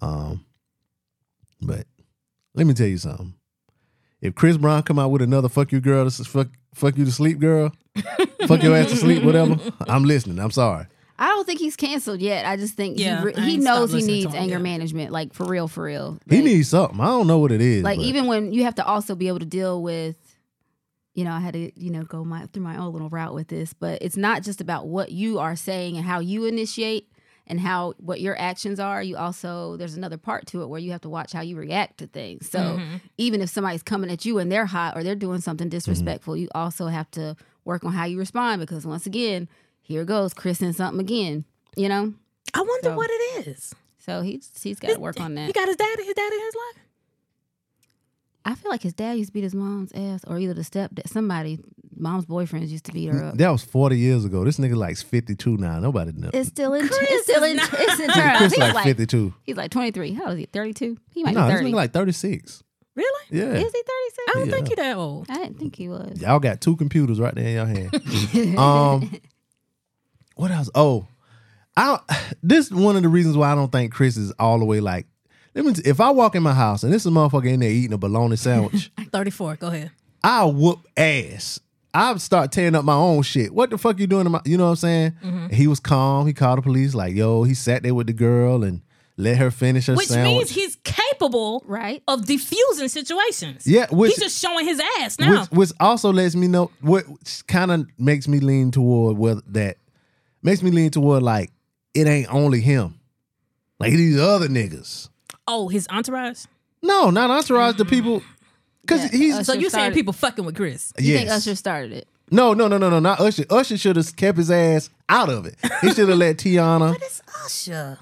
Um, but let me tell you something. If Chris Brown come out with another "fuck you, girl," this is fuck fuck you to sleep, girl, fuck your ass to sleep, whatever, I'm listening. I'm sorry. I don't think he's canceled yet. I just think Yeah, he, re- he knows he needs anger yet. management, like for real, for real. He needs something. I don't know what it is. like but- even when you have to also be able to deal with you know i had to you know go my through my own little route with this but it's not just about what you are saying and how you initiate and how what your actions are you also there's another part to it where you have to watch how you react to things so Mm-hmm. even if somebody's coming at you and they're hot or they're doing something disrespectful you also have to work on how you respond because once again here goes chris and something again you know I wonder So- what it is. so he's he's got to work on that He got his dad. His dad in his life. I feel like his dad used to beat his mom's ass, or either the stepdad, somebody, mom's boyfriends used to beat her up. that was 40 years ago. This nigga like 52 now. Nobody knows. It's still in. Chris it's still in. not- It's in turn. Chris He's like, like, 52. he's like twenty three. How old is he? Thirty two. He might No, be this thirty. nigga like 36. Really? Yeah. is he thirty six? I don't Yeah. think he that old. I didn't think he was. Y'all got two computers right there in your hand. um, what else? Oh, I don't, this is one of the reasons why I don't think Chris is all the way like. Let me. t- If I walk in my house and this is a motherfucker in there eating a bologna sandwich, Thirty four. Go ahead. I'll whoop ass. I start tearing up my own shit. What the fuck you doing to my? You know what I'm saying? Mm-hmm. He was calm. He called the police. Like, yo, he sat there with the girl and let her finish her Which sandwich. means he's capable Right. of defusing situations. Yeah, which- he's just showing his ass now. which, which also lets me know what kind of makes me lean toward whether that makes me lean toward like it ain't only him, like these other niggas. oh, his entourage. No, not entourage. The people, because Yeah, he's us- So Usher you're saying started- people fucking with Chris? You think yes. Usher started it? No, no, no, no, no, not Usher. Usher should have kept his ass out of it. He should have let Teyana It's Usher.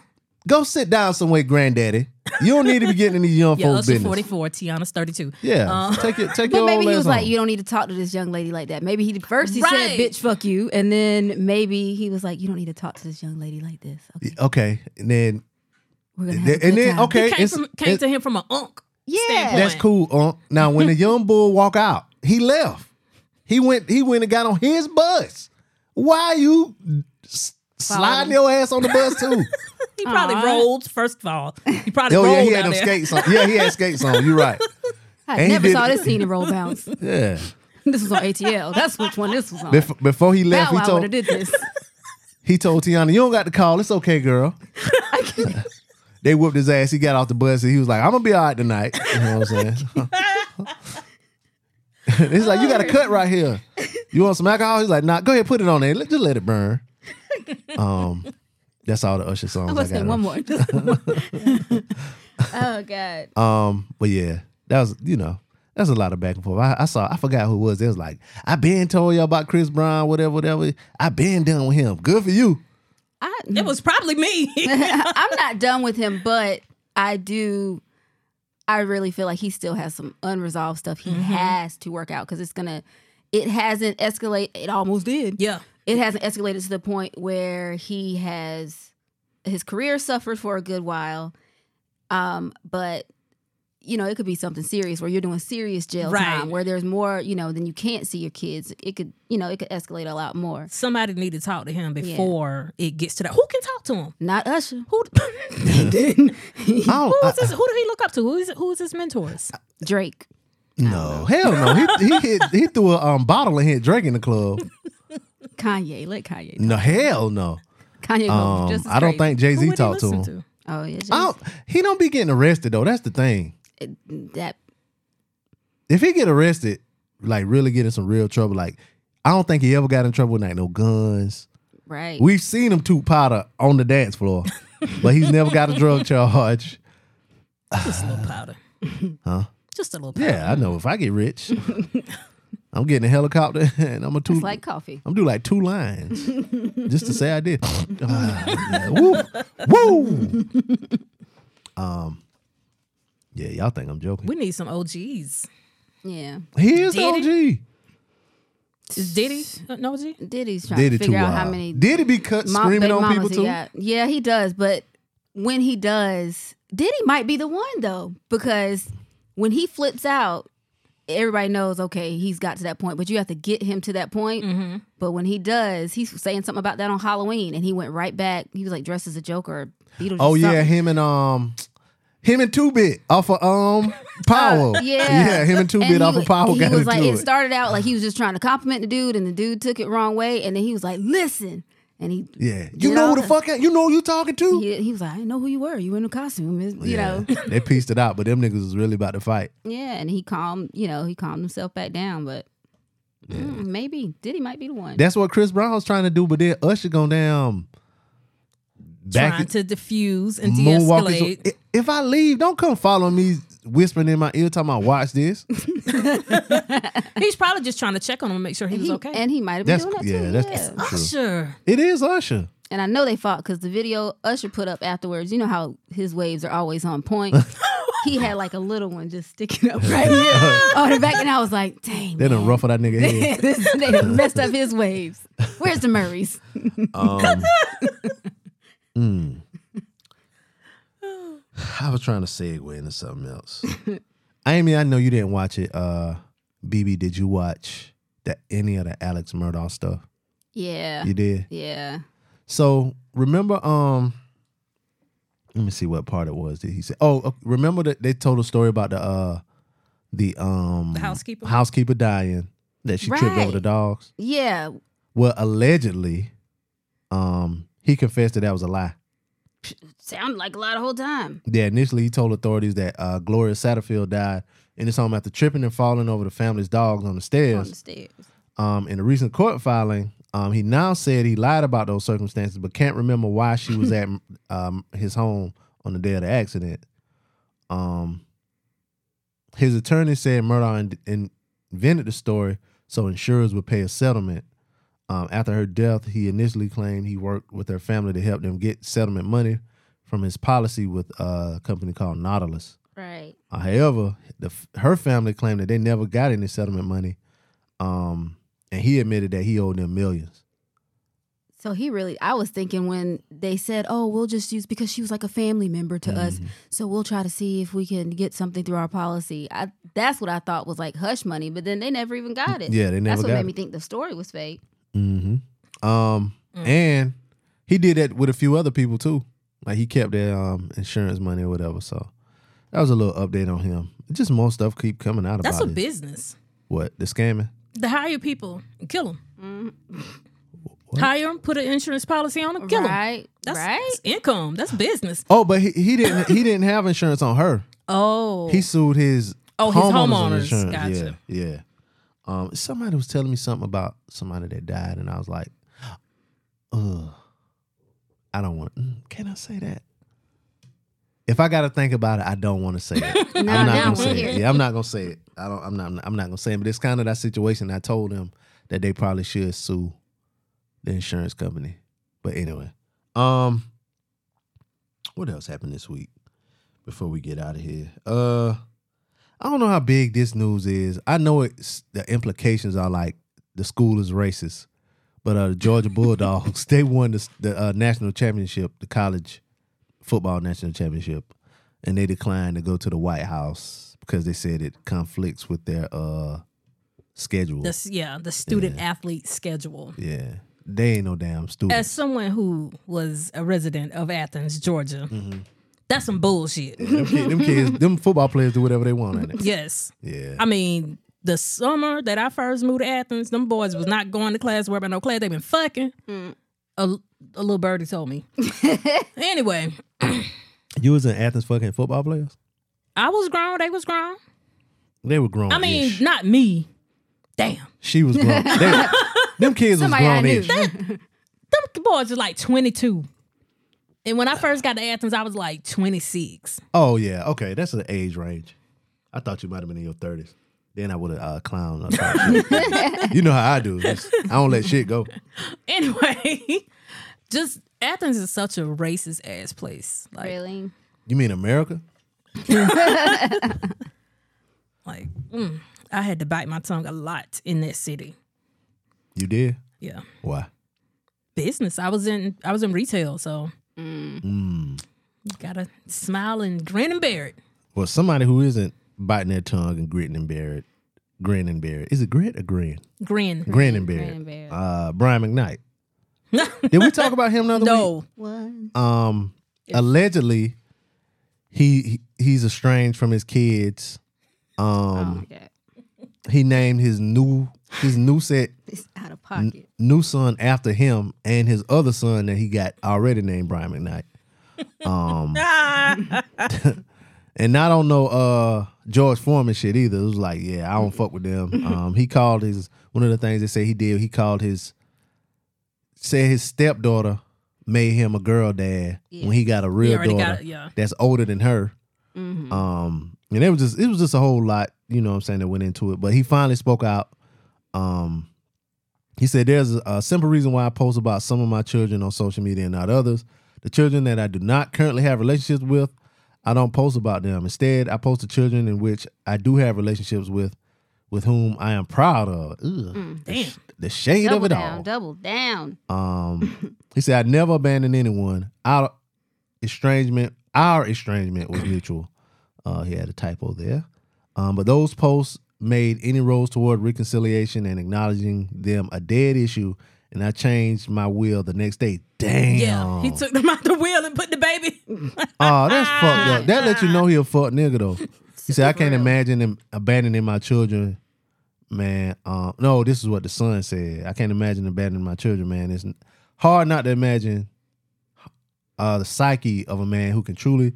Go sit down somewhere, granddaddy. You don't need to be getting in these young Yeah, folks' Usher business. 44, Teyana's 32. Yeah, Uh, take it, take But your maybe old he ass was like, home. "You don't need to talk to this young lady like that." Maybe he first he Right. said, "Bitch, fuck you," and then maybe he was like, "You don't need to talk to this young lady like this." Okay, Okay, and then we're gonna have and then time. okay, He came, it's- from, came to him from an unk. Yeah. standpoint. That's cool. Uh, now, when the young bull walk out, he left. He went. He went and got on his bus. Why you s- sliding your ass on the bus too? He probably Aw. rolled. First of all, he probably oh rolled yeah, he had them there. skates on. Yeah, he had skates on. You're right. I and he never did- saw this scene in Roll Bounce. Yeah. this was on ATL. That's which one this was on. Bef- before he Bow left, he Wow would told have did this. he told Teyana, "You don't got to call. It's okay, girl." they whooped his ass. He got off the bus and he was like, "I'm gonna be all right tonight." You know what I'm saying? He's like, "You got a cut right here. You want some alcohol?" He's like, "Nah, go ahead, put it on there. Let- Just let it burn." Um, that's all the Usher songs I'm gonna say got. one more. Just one more. oh God. Um, but yeah, that was you know that's a lot of back and forth. I, I saw I forgot who it was. It was like I been told y'all about Chris Brown, whatever, whatever. I been done with him. Good for you. I, It was probably me. I'm not done with him, but I do. I really feel like he still has some unresolved stuff he Mm-hmm. has to work out because it's gonna. It hasn't escalated. It almost did. yeah. It hasn't escalated to the point where he has his career suffered for a good while. Um, but you know, it could be something serious where you're doing serious jail Right. time, where there's more, you know, then you can't see your kids. It could, you know, it could escalate a lot more. Somebody need to talk to him before it gets to that. Who can talk to him? Not Usher. Who? I don't, Who I- his, who did he look up to? Who is who is his mentors? Drake. no, hell no. He he hit, he threw a um, bottle and hit Drake in the club. Kanye. Let Kanye. No, hell no. Kanye Um, just as I don't think Jay Z talked to him. to? Oh yeah, I don't, he don't be getting arrested though. That's the thing. just- that If he get arrested, like really get in some real trouble, like I don't think he ever got in trouble with like no guns. right. We've seen him toot powder on the dance floor, but he's never got a drug charge. Just a little powder. Huh? Just a little powder. Yeah, I know. If I get rich, I'm getting a helicopter and I'm gonna toot. it's like coffee. I'm do like two lines just to say I did. Ah, yeah. Woo, woo. Um, yeah, y'all think I'm joking? We need some OGs. Yeah. He is the Did OG. Is Diddy an OG? Diddy's trying Did to it figure out how many Did he be cut mom- screaming on people he too? got. Yeah, he does. But when he does, Diddy might be the one though, because when he flips out, everybody knows okay, he's got to that point. But you have to get him to that point. Mm-hmm. But when he does, he's saying something about that on Halloween, and he went right back. He was like dressed as a Joker or Beetlejuice. Oh yeah, something. him and um, him and Two Bit off of um Power. Uh, yeah, yeah, him and Two Bit off of Power He got was into like, it. it started out like he was just trying to compliment the dude, and the dude took it wrong way, and then he was like, "Listen," and he yeah, you know who the fuck? You know who you talking to? he, he was like, "I didn't know who you were. You were in a costume, It's- you Yeah. know." they pieced it out, but them niggas was really about to fight. Yeah, and he calmed, you know, he calmed himself back down, but mm, maybe Diddy might be the one. That's what Chris Brown was trying to do, but then Usher gone down. Back Trying to diffuse and moonwalking. de-escalate. If I leave, don't come follow me whispering in my ear talking about watch this. He's probably just trying to check on him and make sure he was He- okay. And he might have been That's doing that yeah, too. that's yeah. true. Sure. It is Usher. And I know they fought because the video Usher put up afterwards, you know how his waves are always on point. he had like a little one just sticking up right here on the back, and I was like, dang. They done man. ruffle that nigga head. This- they done messed up his waves. Where's the Murrays? Um, mm. I was trying to segue into something else. Amy, I know you didn't watch it. Uh, BB, did you watch that any of the Alex Murdaugh stuff? Yeah. You did. Yeah. So remember, um, let me see what part it was that he said. Oh, uh, remember that they told a story about the uh, the um, The housekeeper? housekeeper dying that she tripped over the dogs. Yeah. Well, allegedly, um, he confessed that that was a lie. Sounded like a lot the whole time. Yeah, initially he told authorities that uh, Gloria Satterfield died in his home after tripping and falling over the family's dogs on the stairs. On the stairs. Um, in a recent court filing, um, he now said he lied about those circumstances, but can't remember why she was at um, his home on the day of the accident. Um, his attorney said Murdaugh in- invented the story so insurers would pay a settlement. Um, after her death, he initially claimed he worked with her family to help them get settlement money from his policy with a company called Nautilus. Right. Uh, however, the, her family claimed that they never got any settlement money, um, and he admitted that he owed them millions. So he really, I was thinking when they said, "Oh, we'll just use because she was like a family member to us, Mm-hmm. so we'll try to see if we can get something through our policy." I, that's what I thought was like hush money, but then they never even got it. Yeah, they never That's what made it. me think the story was fake. Mm-hmm. Um, and he did that with a few other people too. Like he kept their um insurance money or whatever. So that was a little update on him. Just more stuff keep coming out That's about That's a it. business. What the scamming? The hire people kill them. Mm-hmm. Hire them, put an insurance policy on them, kill them. right. That's, right. that's income. That's business. Oh, but he, he didn't he didn't have insurance on her. Oh. He sued his Oh, his homeowners homeowners. insurance. Gotcha. Yeah, yeah. Um, somebody was telling me something about somebody that died, and I was like, "Ugh, I don't want. mm, Can I say that? If I got to think about it, I don't want to say it. I'm not gonna say it. Yeah, I'm not gonna say it. I don't. I'm not. I'm not gonna say it. But it's kind of that situation. I told them that they probably should sue the insurance company. But anyway, um, what else happened this week? Before we get out of here, uh, I don't know how big this news is. I know it's the implications are like the school is racist, But uh, the Georgia Bulldogs, they won the, the uh, national championship, the college football national championship, and they declined to go to the White House because they said it conflicts with their uh, schedule. This, yeah, the student athlete schedule. yeah, they ain't no damn student. As someone who was a resident of Athens, Georgia, Mm-hmm. That's some bullshit. them, kids, them kids, them football players do whatever they want. Ain't it? yes. Yeah. I mean, the summer that I first moved to Athens, them boys was not going to class, worried about no class. They been fucking. Mm. A, a little birdie told me. anyway, You was in Athens fucking football players? I was grown. They was grown. They were grown. I mean, not me. Damn. she was grown. They- them kids was Somebody I grown knew. Them boys was like 22. And when I first got to Athens, I was like 26. Oh yeah, okay, that's the age range. I thought you might have been in your thirties. Then I would have uh, clown. or something. you know how I do. Just- I don't let shit go. Anyway, just Athens is such a racist ass place. Like, Really? You mean America? like mm, I had to bite my tongue a lot in that city. You did? Yeah. Why? business. I was in I was in retail, so Mm. you gotta smile and grin and bear it. Well, somebody who isn't biting their tongue and gritting and bear it, grin and bear it. Is it grit or grin? Grin. Grin and bear Grin it. and bear it. Uh, Brian McKnight. Did we talk about him the other week? no. What? um allegedly he, he he's estranged from his kids Oh um my god. he named his new his new set It's out of pocket. new son after him and his other son that he got already named Brian McKnight um and I don't know uh George Foreman shit either it was like yeah I don't fuck with them um he called his one of the things they say he did he called his said his stepdaughter made him a girl dad when he got a real daughter got yeah. that's older than her. Mm-hmm. Um, and it was just it was just a whole lot, you know what I'm saying, that went into it. But he finally spoke out. Um, he said there's a, simple reason why I post about some of my children on social media and not others. The children that I do not currently have relationships with, I don't post about them. Instead, I post the children in which I do have relationships with, with whom I am proud of. Ugh, Damn. the shade Double of it down. all. Double down. Um, he said, "I never abandoned anyone. Our estrangement, our estrangement was mutual." Uh, he had a typo there. Um, but those posts made any roads toward reconciliation and acknowledging them a dead issue, and I changed my will the next day. Damn. Yeah. He took them out the wheel and put the baby. Oh, that's fucked up. That let you know he a fuck nigga though. He said, I can't imagine him abandoning my children, man. Um, no, this is what the son said. I can't imagine abandoning my children, man. It's hard not to imagine uh, the psyche of a man who can truly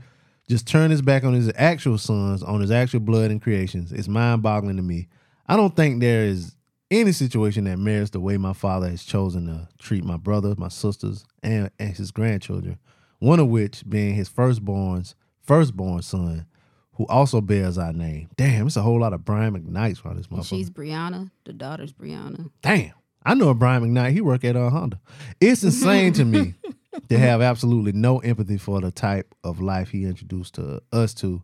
just turn his back on his actual sons, on his actual blood and creations. It's mind boggling to me. I don't think there is any situation that merits the way my father has chosen to treat my brothers, my sisters, and, and his grandchildren. One of which being his firstborn's firstborn son, who also bears our name. Damn, it's a whole lot of Brian McKnights around this motherfucker. she's Brianna. The daughter's Brianna. Damn. I know a Brian McKnight. He work at uh, Honda. It's insane to me to have absolutely no empathy for the type of life he introduced to us to,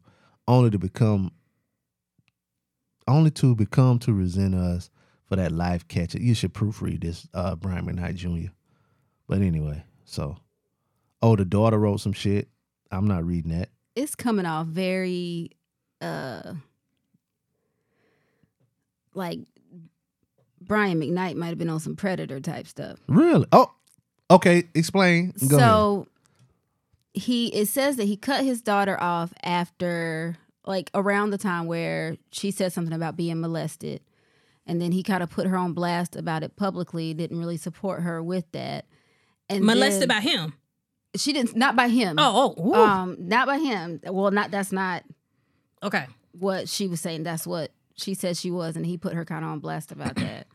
only to become, only to become to resent us for that life catcher. You should proofread this, uh, Brian McKnight Jr. But anyway, so, oh, the daughter wrote some shit. I'm not reading that. It's coming off very uh like Brian McKnight might have been on some predator type stuff. Really? Oh, okay. Explain. Go ahead. so he it says that he cut his daughter off after like around the time where she said something about being molested and then he kind of put her on blast about it publicly didn't really support her with that and Molested by him. she didn't not by him Oh, oh, ooh. um not by him well not that's not okay. what she was saying that's what she said she was and he put her kind of on blast about that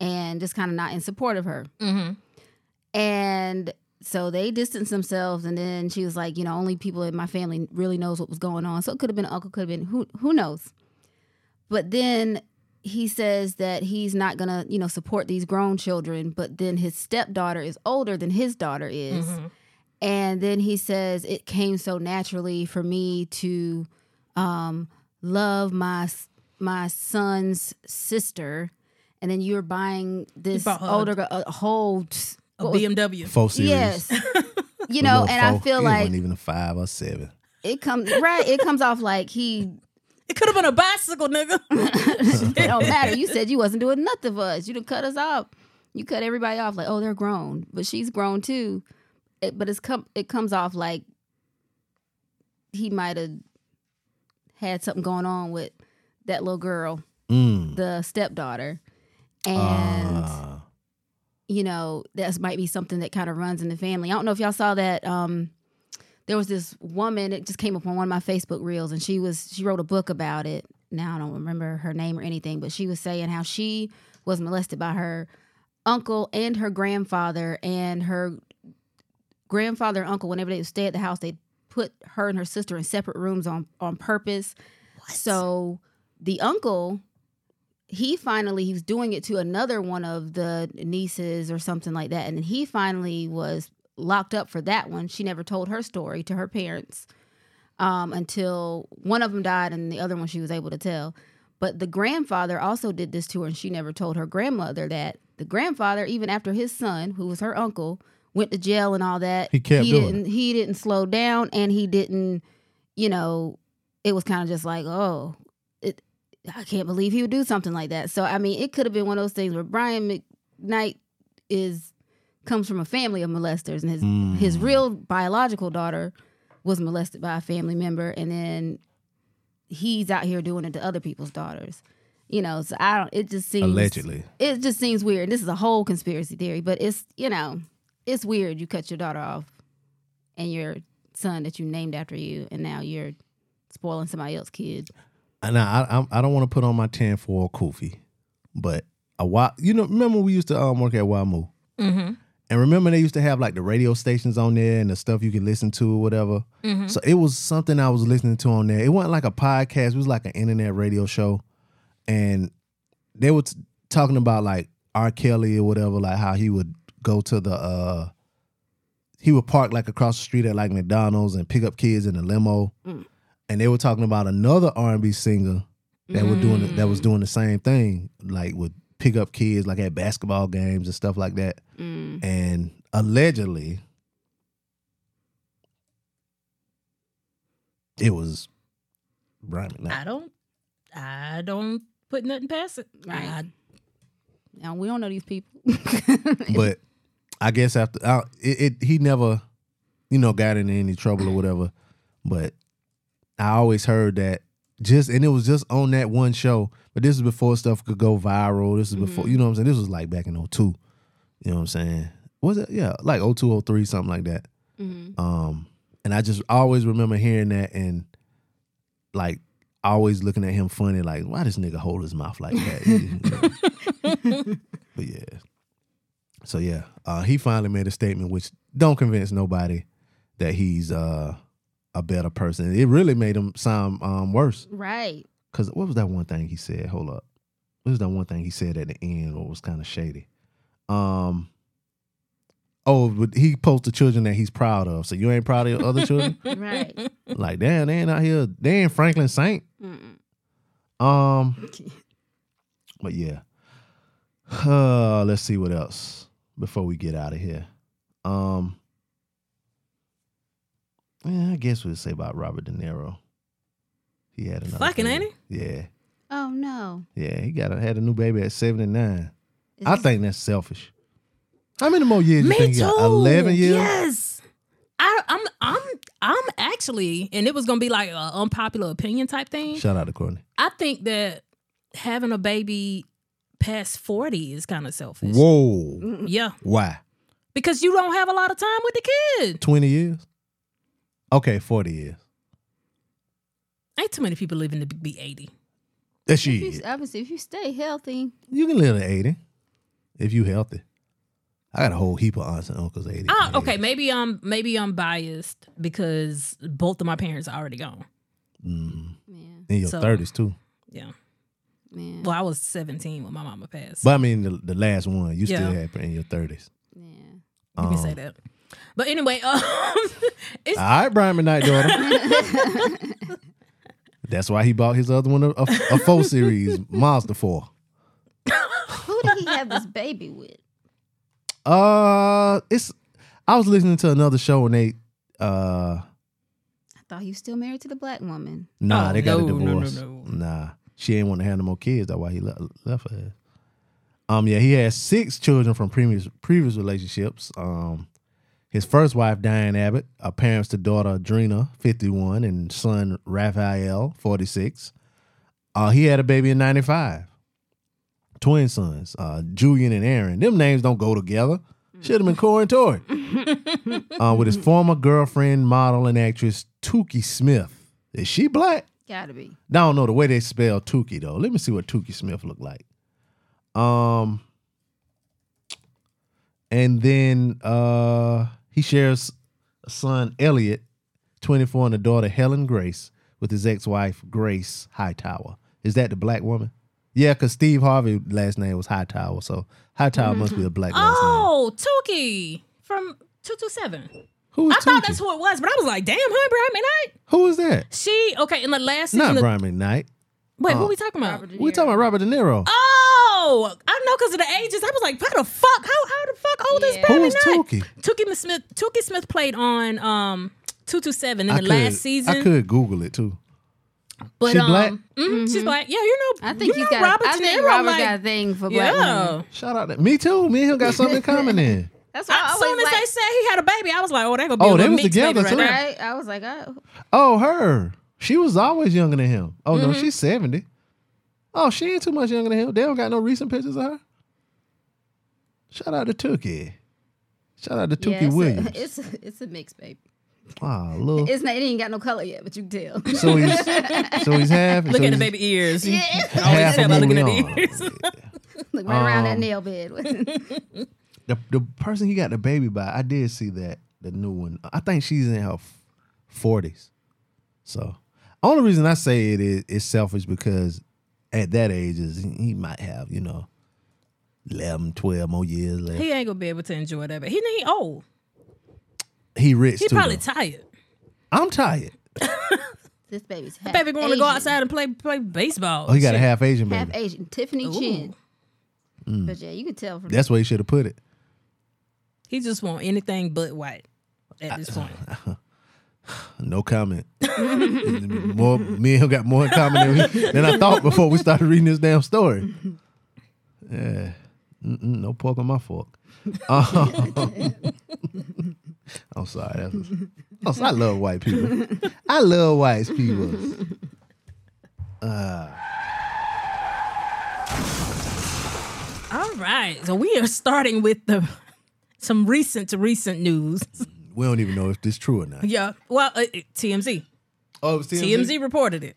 and just kind of not in support of her Mm-hmm. And so they distanced themselves and then she was like you know only people in my family really knows what was going on. So it could have been uncle could have been who who knows? But then he says that he's not gonna you know support these grown children but then his stepdaughter is older than his daughter is. And then he says it came so naturally for me to um, love my my son's sister. And then you're buying this older a whole A was- BMW. Four series. Yes. You know, little and I feel it like wasn't even a five or seven. it comes right. It comes off like he. It could have been a bicycle, nigga. It don't matter. You said you wasn't doing nothing for us. You done cut us off. You cut everybody off like, oh, they're grown, but she's grown too. It, but it's come. It comes off like he might have had something going on with that little girl, Mm. the stepdaughter, and Ah. You know that might be something that kind of runs in the family. I don't know if y'all saw that. Um, there was this woman. It just came up on one of my Facebook reels, and she was she wrote a book about it. Now I don't remember her name or anything, but she was saying how she was molested by her uncle and her grandfather, and her grandfather and uncle. Whenever they would stay at the house, they put her and her sister in separate rooms on on purpose. So the uncle he finally he was doing it to another one of the nieces or something like that. And then he finally was locked up for that one. She never told her story to her parents um, until one of them died and the other one she was able to tell. But the grandfather also did this to her and she never told her grandmother that. The grandfather even after his son who was her uncle went to jail and all that He kept doing didn't he didn't slow down and he didn't you know it was kind of just like oh it I can't believe he would do something like that. So I mean, it could have been one of those things where Brian McKnight is comes from a family of molesters, and his mm. his real biological daughter was molested by a family member, and then he's out here doing it to other people's daughters. You know, so I don't. It just seems Allegedly. It just seems weird. This is a whole conspiracy theory, but it's you know, it's weird. You cut your daughter off, and your son that you named after you, and now you're spoiling somebody else's kid. And I, I, I don't want to put on my tin for Kofi, but a while, you know, remember we used to um, work at WAMU, Mm-hmm. and remember they used to have like the radio stations on there and the stuff you could listen to or whatever. Mm-hmm. So it was something I was listening to on there. It wasn't like a podcast; it was like an internet radio show, and they were t- talking about like R. Kelly or whatever, like how he would go to the uh he would park like across the street at like McDonald's and pick up kids in a limo. And they were talking about another R and B singer that were doing it, that was mm. doing the same thing, like would pick up kids like at basketball games and stuff like that. Mm. And allegedly it was Brian McKnight. I don't. I don't put nothing past it. Right. I- Now we don't know these people. but I guess after I, it, it, he never, you know, got into any trouble or whatever. But I always heard that just, and it was just on that one show. But this is before stuff could go viral. This is before, you know what I'm saying. This was like back in 02. You know what I'm saying? Was it? Yeah, like 02, 03, something like that. Um, and I just always remember hearing that and like always looking at him funny, like why this nigga hold his mouth like that? But yeah. So yeah, uh, he finally made a statement which don't convince nobody that he's uh, a better person. It really made him sound um, worse. right. Cause what was that one thing he said? Hold up. What was that one thing he said at the end what was kind of shady? Um Oh, but he posted children that he's proud of. So you ain't proud of your other children? Right. like, damn, they ain't out here. They ain't Franklin Saint. Um But yeah. Uh, let's see what else before we get out of here. Um yeah, I guess we'll say about Robert De Niro. He had another Fucking, baby. ain't Yeah. Oh no. Yeah, he got a, had a new baby at 79. I this- think that's selfish. How many more years you Me think he too. got? 11 years? Yes. I, I'm. I'm. I'm actually, and it was gonna be like an unpopular opinion type thing. Shout out to Courtney. I think that having a baby past forty is kind of selfish. Whoa. Yeah, Why? because you don't have a lot of time with the kid. 20 years? Okay, 40 years. Ain't too many people living to be eighty. That If you, obviously, if you stay healthy, You can live to 80 if you healthy. I got a whole heap of aunts and uncles 80. Ah, okay, maybe I'm maybe I'm biased because both of my parents are already gone. Mm. man, In your So- 30s too. Yeah. man, Well, I was 17 when my mama passed. But I mean, the, the last one, you still Yeah. had in your 30s. man. Let me say um, that. But anyway, um, it's All right, Brian McKnight, daughter. That's why he bought his other one, a, a, a 4 series, Mazda 4. Who did he have this baby with? Uh, it's. I was listening to another show and they. Uh, I thought he was still married to the black woman. nah, Oh, they got a no, no, no, divorce. no. Nah, she ain't want to have no more kids. That's why he le- left her. Um, yeah, he has six children from previous previous relationships. Um, his first wife, Diahnne Abbott, are parents to daughter Drena, fifty one, and son Raphael, forty six. Uh, he had a baby in ninety five. Twin sons, uh, Julian and Aaron. Them names don't go together. Should have been Corey and Tori. uh, with his former girlfriend, model, and actress Toukie Smith. Is she black? Gotta be. I don't know the way they spell Toukie though. Let me see what Toukie Smith looked like. Um, and then uh he shares a son Elliot, twenty four, and a daughter Helen Grace with his ex wife Grace Hightower. Is that the black woman? Yeah, because Steve Harvey last name was Hightower, so Hightower mm-hmm. must be a black last name. Oh, Toukie from two two seven. Who is I thought that's who it was, but I was like, damn, her Brian McKnight. Who is that? She okay in the last season. Not of- Brian McKnight. Wait, who uh, we talking about? We Niro. talking about Robert De Niro. Oh, I know because of the ages. I was like, how the fuck? How how the fuck old is Yeah. Brian Who is McKnight? Toukie? Toukie Smith. Toukie Smith played on um two two seven in I the could, last season. I could Google it too. But She um, black? mhm, she's black. Yeah, you know. I think you he's know got. Robert I De think Niro, Robert like, got a thing for black women. yeah. Shout out to me too. Me and him got something coming in common then. That's why I As soon as like, they said he had a baby, I was like, oh, they gonna be Oh, a they was mixed baby together, right too. right? I was like, oh, Oh, her. She was always younger than him. Oh Mm-hmm. no, she's seventy. Oh, she ain't too much younger than him. They don't got no recent pictures of her. Shout out to Toukie. Shout out to Toukie yeah, it's Williams. A, it's a, it's a mixed baby. Wow, look. It's not. It ain't got no color yet, but you can tell. So he's so he's half. Look so at the baby ears. You half always tell by looking at million. the ears. Look right around that Um, nail bed. The the person he got the baby by, I did see that the new one. I think she's in her forties. So only reason I say it is is selfish because at that age is he might have you know 11, 12 more years left. he ain't gonna be able to enjoy that. But he he old. He rich He too. probably though. tired. I'm tired. this baby's half Baby going to go outside and play play baseball. Oh, he got a half Asian half. Asian. Tiffany Ooh. Chen. Mm. But yeah, you could tell from That's where he should have put it. He just want anything but white at this point. No comment. more me and him got more in common than, we- than I thought before we started reading this damn story. Yeah, Mm-mm, no pork on my fork. Um, I'm sorry. That was, oh, I love white people. I love white people. All right, so we are starting with the some recent to recent news. We don't even know if this true or not. yeah, well, uh, uh, TMZ. Oh, it was TMZ reported it.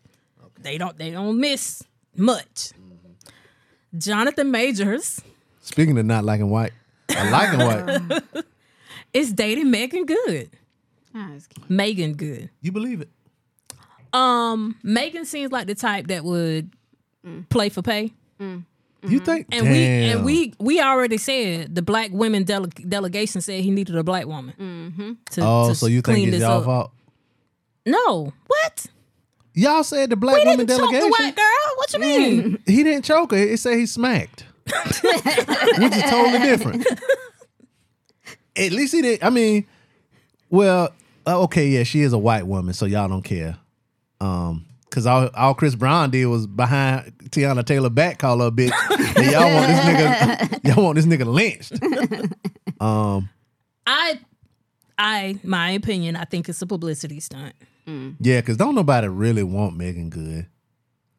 They don't they don't miss much. Jonathan Majors Speaking of not liking white, I liking white. is dating Meagan Good. It's cute. Meagan Good. You believe it? Um, Meagan seems like the type that would play for pay. You think? And we and we we already said the black women dele- delegation said he needed a black woman. Mm-hmm. To, Oh, to so you clean think it's this y'all up. fault? No, what? Y'all said the black We woman didn't choke delegation. the white girl. What you mean? He didn't choke her. It said he smacked, which is totally different. At least he did. I mean, well, uh, okay, yeah, she is a white woman, so y'all don't care. Um, cause all, all Chris Brown did was behind Teyana Taylor back, call her a bitch. and y'all want this nigga, y'all want this nigga lynched. Um, I, I, my opinion, I think it's a publicity stunt. Mm. Yeah, cause don't nobody really want Meagan Good.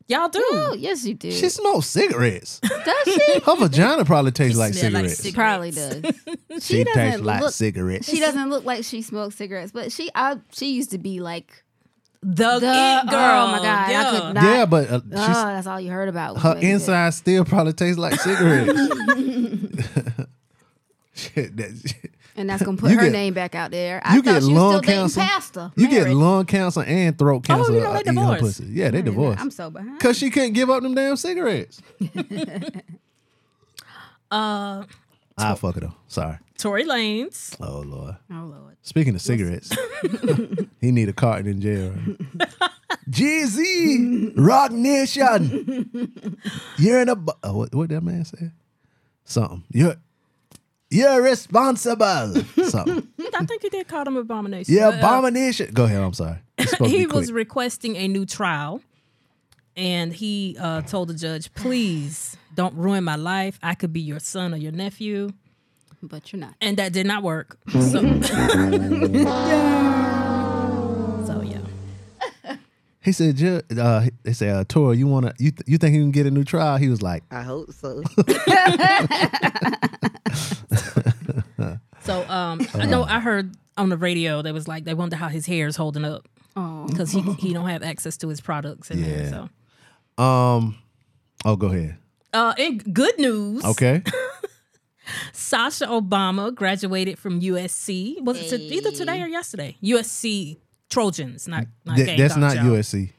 Y'all do. Yes, you do. She smokes cigarettes. Does she? Her vagina probably tastes like smell like cigarettes. cig- Probably does. she She doesn't like look. cigarettes. She doesn't look like she smokes cigarettes, but she, I, she used to be like The, the it girl. Oh my god, Yeah. I could not. yeah, but uh, oh, that's all you heard about. her Meagan Good. inside still probably tastes like cigarettes. Shit, that, and that's gonna put You her get- name back out there. I you thought get she was lung still cancer. Pastor. you get lung cancer and throat cancer. Oh, you know they divorced. pussy. Yeah, they Wait a minute, divorced. I'm so behind. Cause she couldn't give up them damn cigarettes. Uh, I fuck it though. Sorry. Tory Lanez. Oh lord. oh lord. Speaking of cigarettes, he need a carton in jail. Jeezy, Rock Nation. You're in a. Bu- oh, what what that man say? something. You're you're responsible. something. I think he did call him abomination. Yeah, But, uh, abomination. Go ahead. I'm sorry. It's supposed to he was requesting a new trial and he uh, told the judge please don't ruin my life i could be your son or your nephew But you're not. and that did not work so, so yeah He said, Ju- uh, "They said, uh, Tora, you wanna you th- you think he can get a new trial?" He was like, I hope so. so um i know i heard on the radio they was like they wonder how his hair is holding up Oh. because he, he don't have access to his products in there Yeah. so "Um, oh, go ahead." uh in good news Okay. Sasha Obama graduated from USC. Was it to- either today or yesterday? USC Trojans, not, not Th- that's not y'all. USC.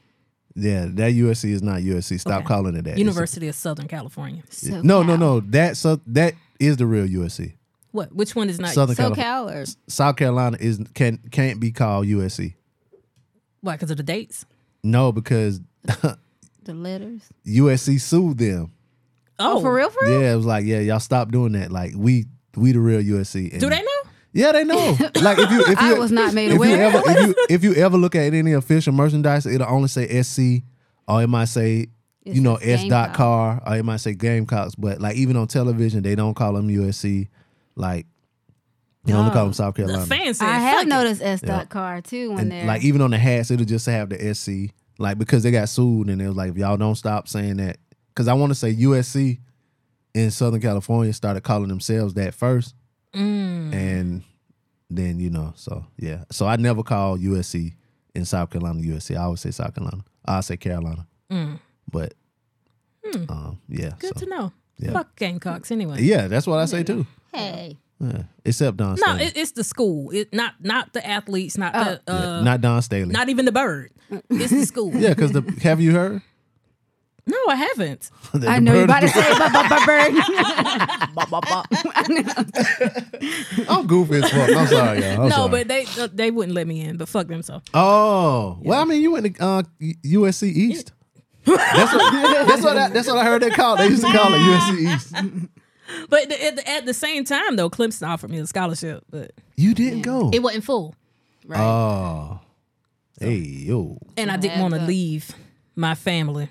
Yeah, that USC is not USC. Stop Okay. calling it that. It's a- University of Southern California. So no, no, no. That so that is the real USC. What? Which one is not? Southern California. SoCal or South Carolina is can can't be called USC. Why? Because of the dates? No, because the letters? USC sued them. Oh, for real? For real? Yeah, it was like, yeah, y'all stop doing that. Like we we the real USC. Do they know? Yeah, they know. Like if you if I you was not made if you aware. ever if you if you ever look at any official merchandise, it'll only say SC or it might say It you know says S dot Gamecock. car or it might say Gamecocks. But like even on television, they don't call them USC. Like they only call them South The Carolina. fans said, I have it." noticed S dot car too when they're like even on the hats, it'll just have the SC. Like because they got sued and it was like if y'all don't stop saying that, because I want to say USC in Southern California started calling themselves that first, Mm. and then you know, so yeah, so I never call USC in South Carolina USC. I always say South Carolina. I say Carolina, but um, yeah, Mm. Good so, to know. Yeah. Fuck Gamecocks anyway. yeah, that's what I say too. hey, Yeah. Except Dawn. No, Staley. it, it's the school. It not not the athletes. Not the Yeah, uh, not Dawn Staley. not even the bird. It's the school. yeah, because the have you heard? No, I haven't. I know you're about to say but but but bird. I'm goofy as fuck. I'm sorry, y'all. I'm no, sorry. but they uh, they wouldn't let me in. But fuck them. So Oh, well, I mean, you went to uh, USC East. that's what that's what I, that's what I heard they called. They used to call it USC East. But the, at, the, at the same time, though, Clemson offered me a scholarship, but You didn't go. it wasn't full, right. oh, hey yo. and I didn't want to leave my family.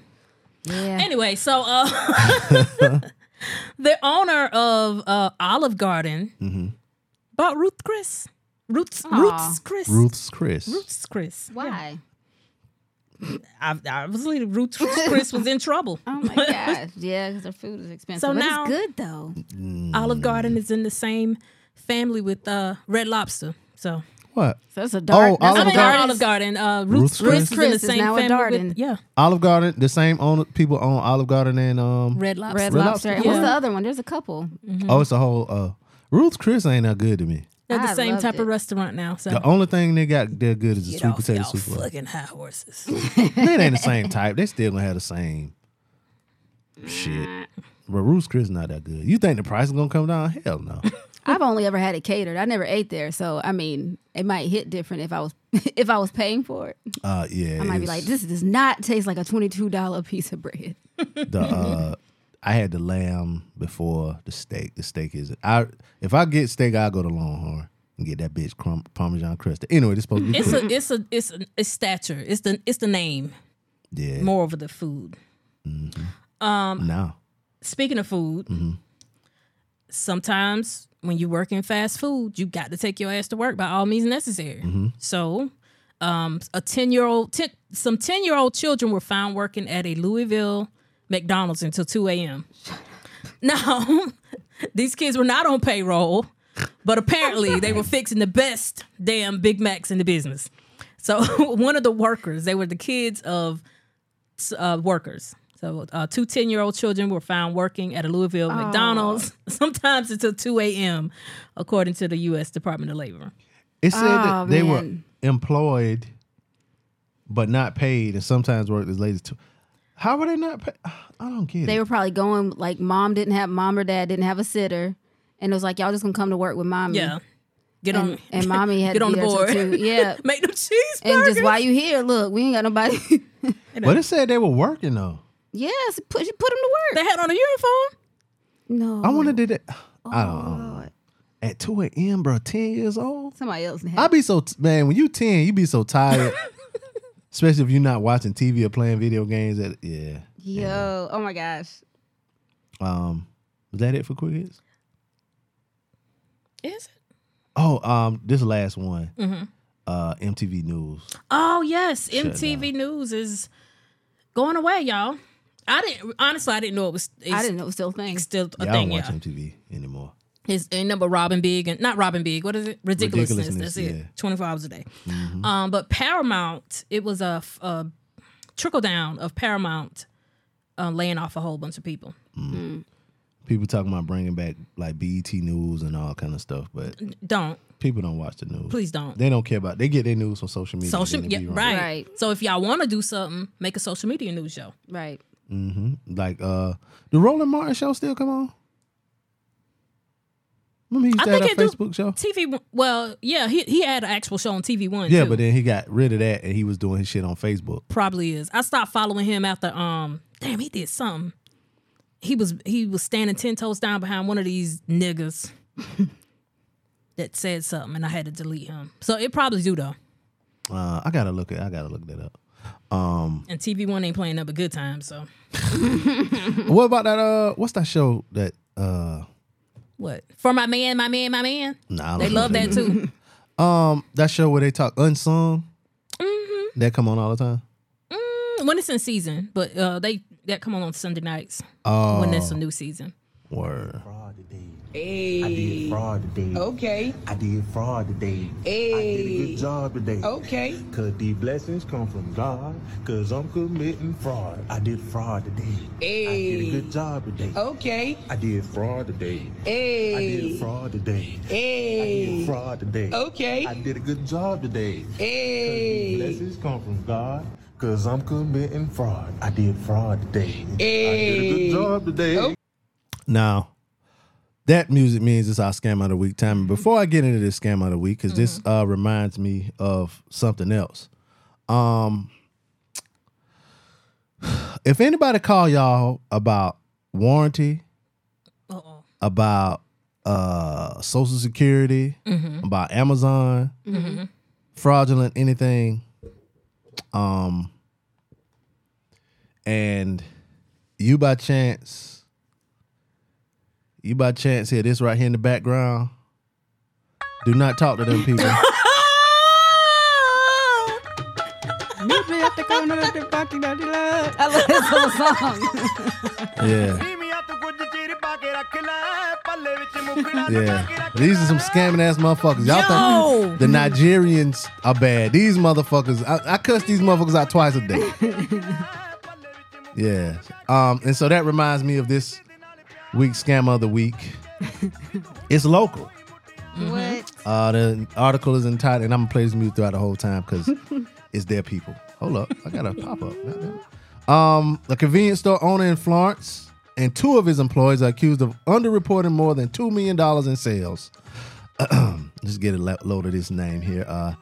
Yeah. Anyway, so uh, the owner of uh, Olive Garden bought Ruth Chris. Ruth's, Aw. Ruth's Chris. Ruth's Chris. Ruth's Chris. Why? I, obviously, Ruth's Chris was in trouble. Oh my gosh. Yeah, because their food is expensive. So but now- it's good though. Olive Garden is in the same family with uh, Red Lobster. So What? So it's a dark. Oh, that's I Olive mean, a not Garden? Olive Garden. Uh, Ruth's, Ruth's Chris, Chris? is in the Chris is same now a Darden. with yeah, Olive Garden. The same owner people own Olive Garden and um. Red Lobster. Red, Red Lobster. Lobster. And What's the other one? There's a couple. Oh, it's a whole. uh Ruth's Chris ain't that good to me. They're the I same type it. of restaurant now. So The only thing they got they're good is the get sweet off potato soup. fucking high horses. It ain't the same type. They still gonna have the same shit. But Ruth's Chris not that good. You think the price is gonna come down? Hell no. I've only ever had it catered. I never ate there, so I mean, it might hit different if I was if I was paying for it. Uh, yeah. I might be like, this does not taste like a twenty two dollar piece of bread. the uh I had the lamb before the steak. The steak is I if I get steak, I'll go to Longhorn and get that bitch crumb, Parmesan crust. Anyway, this supposed to be It's quick. a it's a it's a it's stature. It's the it's the name yeah. more over the food. Um, now. Speaking of food, Mm-hmm. sometimes when you work in fast food, you got to take your ass to work by all means necessary. Mm-hmm. So, um, a ten year old, some ten year old children were found working at a Louisville McDonald's until two a.m. Now, these kids were not on payroll, but apparently they were fixing the best damn Big Macs in the business. So one of the workers, they were the kids of uh, workers. So uh, two 10 year old children were found working at a Louisville McDonald's, sometimes until 2 a.m., according to the U.S. Department of Labor. It said Oh, that they were employed but not paid and sometimes worked as late as two. How were they not paid? I don't get They it. were probably going like mom didn't have mom or dad didn't have a sitter, and it was like y'all just gonna come to work with mommy. Yeah. Get on, and, and mommy had get to on be the there board. till two. Yeah, Make them cheeseburgers. and just while you here, look, we ain't got nobody. But it said they were working though. Yes, put put them to work. they had on a uniform. No. I want to do that. I don't Oh, know. Lord. At 2 a.m., bro, 10 years old? Somebody else. I be so, t- man, when you 10, you be so tired. Especially if you're not watching TV or playing video games. At, yeah. Yo. Oh my gosh. Um, was that it for quick hits? Is it? Oh, um, this last one. Mm-hmm. Uh, MTV News. Oh yes, Shut MTV News is going away, y'all. I didn't honestly. I didn't know it was. I didn't know it was still a thing. still a Yeah, I thing. don't watch Yeah, MTV anymore. his ain't number Rob & Big and not Rob & Big. What is it? Ridiculousness. Ridiculousness, That's it. yeah. Mm-hmm. Twenty four hours a day. Um, but Paramount, it was a, a trickle down of Paramount uh, laying off a whole bunch of people. People talking about bringing back like BET News and all kind of stuff, but Don't people don't watch the news. please don't. They don't care about. They get their news from social media. Social, yeah, it be wrong. right. Right. So if y'all want to do something, make a social media news show. Right. Like, uh, the Roland Martin show still come on? Remember he used I to have think it do- Facebook show? TV. Well, yeah, he he had an actual show on TV One. Yeah, too. but then he got rid of that and he was doing his shit on Facebook. probably is. I stopped following him after um damn he did something. He was he was standing ten toes down behind one of these niggas that said something and I had to delete him. So it probably do though. Uh, I gotta look at. I gotta look that up. Um, And TV one ain't playing up a good time, so what about that? Uh, what's that show that? Uh, what? For my man, my man, my man. nah, They love that too. Um, that show where they talk unsung. Mm-hmm. That come on all the time. when it's in season, but uh they that come on on Sunday nights Oh, when it's a new season. word. Fraud today. Hey. I did fraud today. Okay. I did fraud today. I did a good job today. Okay. Cause the blessings come from God. Cause I'm committing fraud. I did fraud today. I did a good job today. Okay. I did fraud today. I did fraud today. I did fraud today. Okay. I did a good job today. The Hey. blessings come from God. Cause I'm committing fraud. I did fraud today. I did a good job today. Oh. Now, that music means it's our scam of the week time. And before I get into this scam of the week, because this uh, reminds me of something else. Um, if anybody call y'all about warranty, Uh-oh. about uh, Social Security, about Amazon, fraudulent anything, um, and you by chance, you by chance hear this right here in the background. Do not talk to them people. Meet me at the corner of the parking lot. I love this whole song. yeah. Yeah, these are some scamming ass motherfuckers. Y'all Yo! think the Nigerians are bad? These motherfuckers, I, I cuss these motherfuckers out twice a day. yeah, um, and so that reminds me of this week's scam of the week. It's local. What? Uh, the article is entitled, and I'm gonna play this music throughout the whole time because it's their people. Hold up, I got a pop up. Goddamn. Um, a convenience store owner in Florence and two of his employees are accused of underreporting more than two million dollars in sales. Let's get a lo- load of this name here. Uh,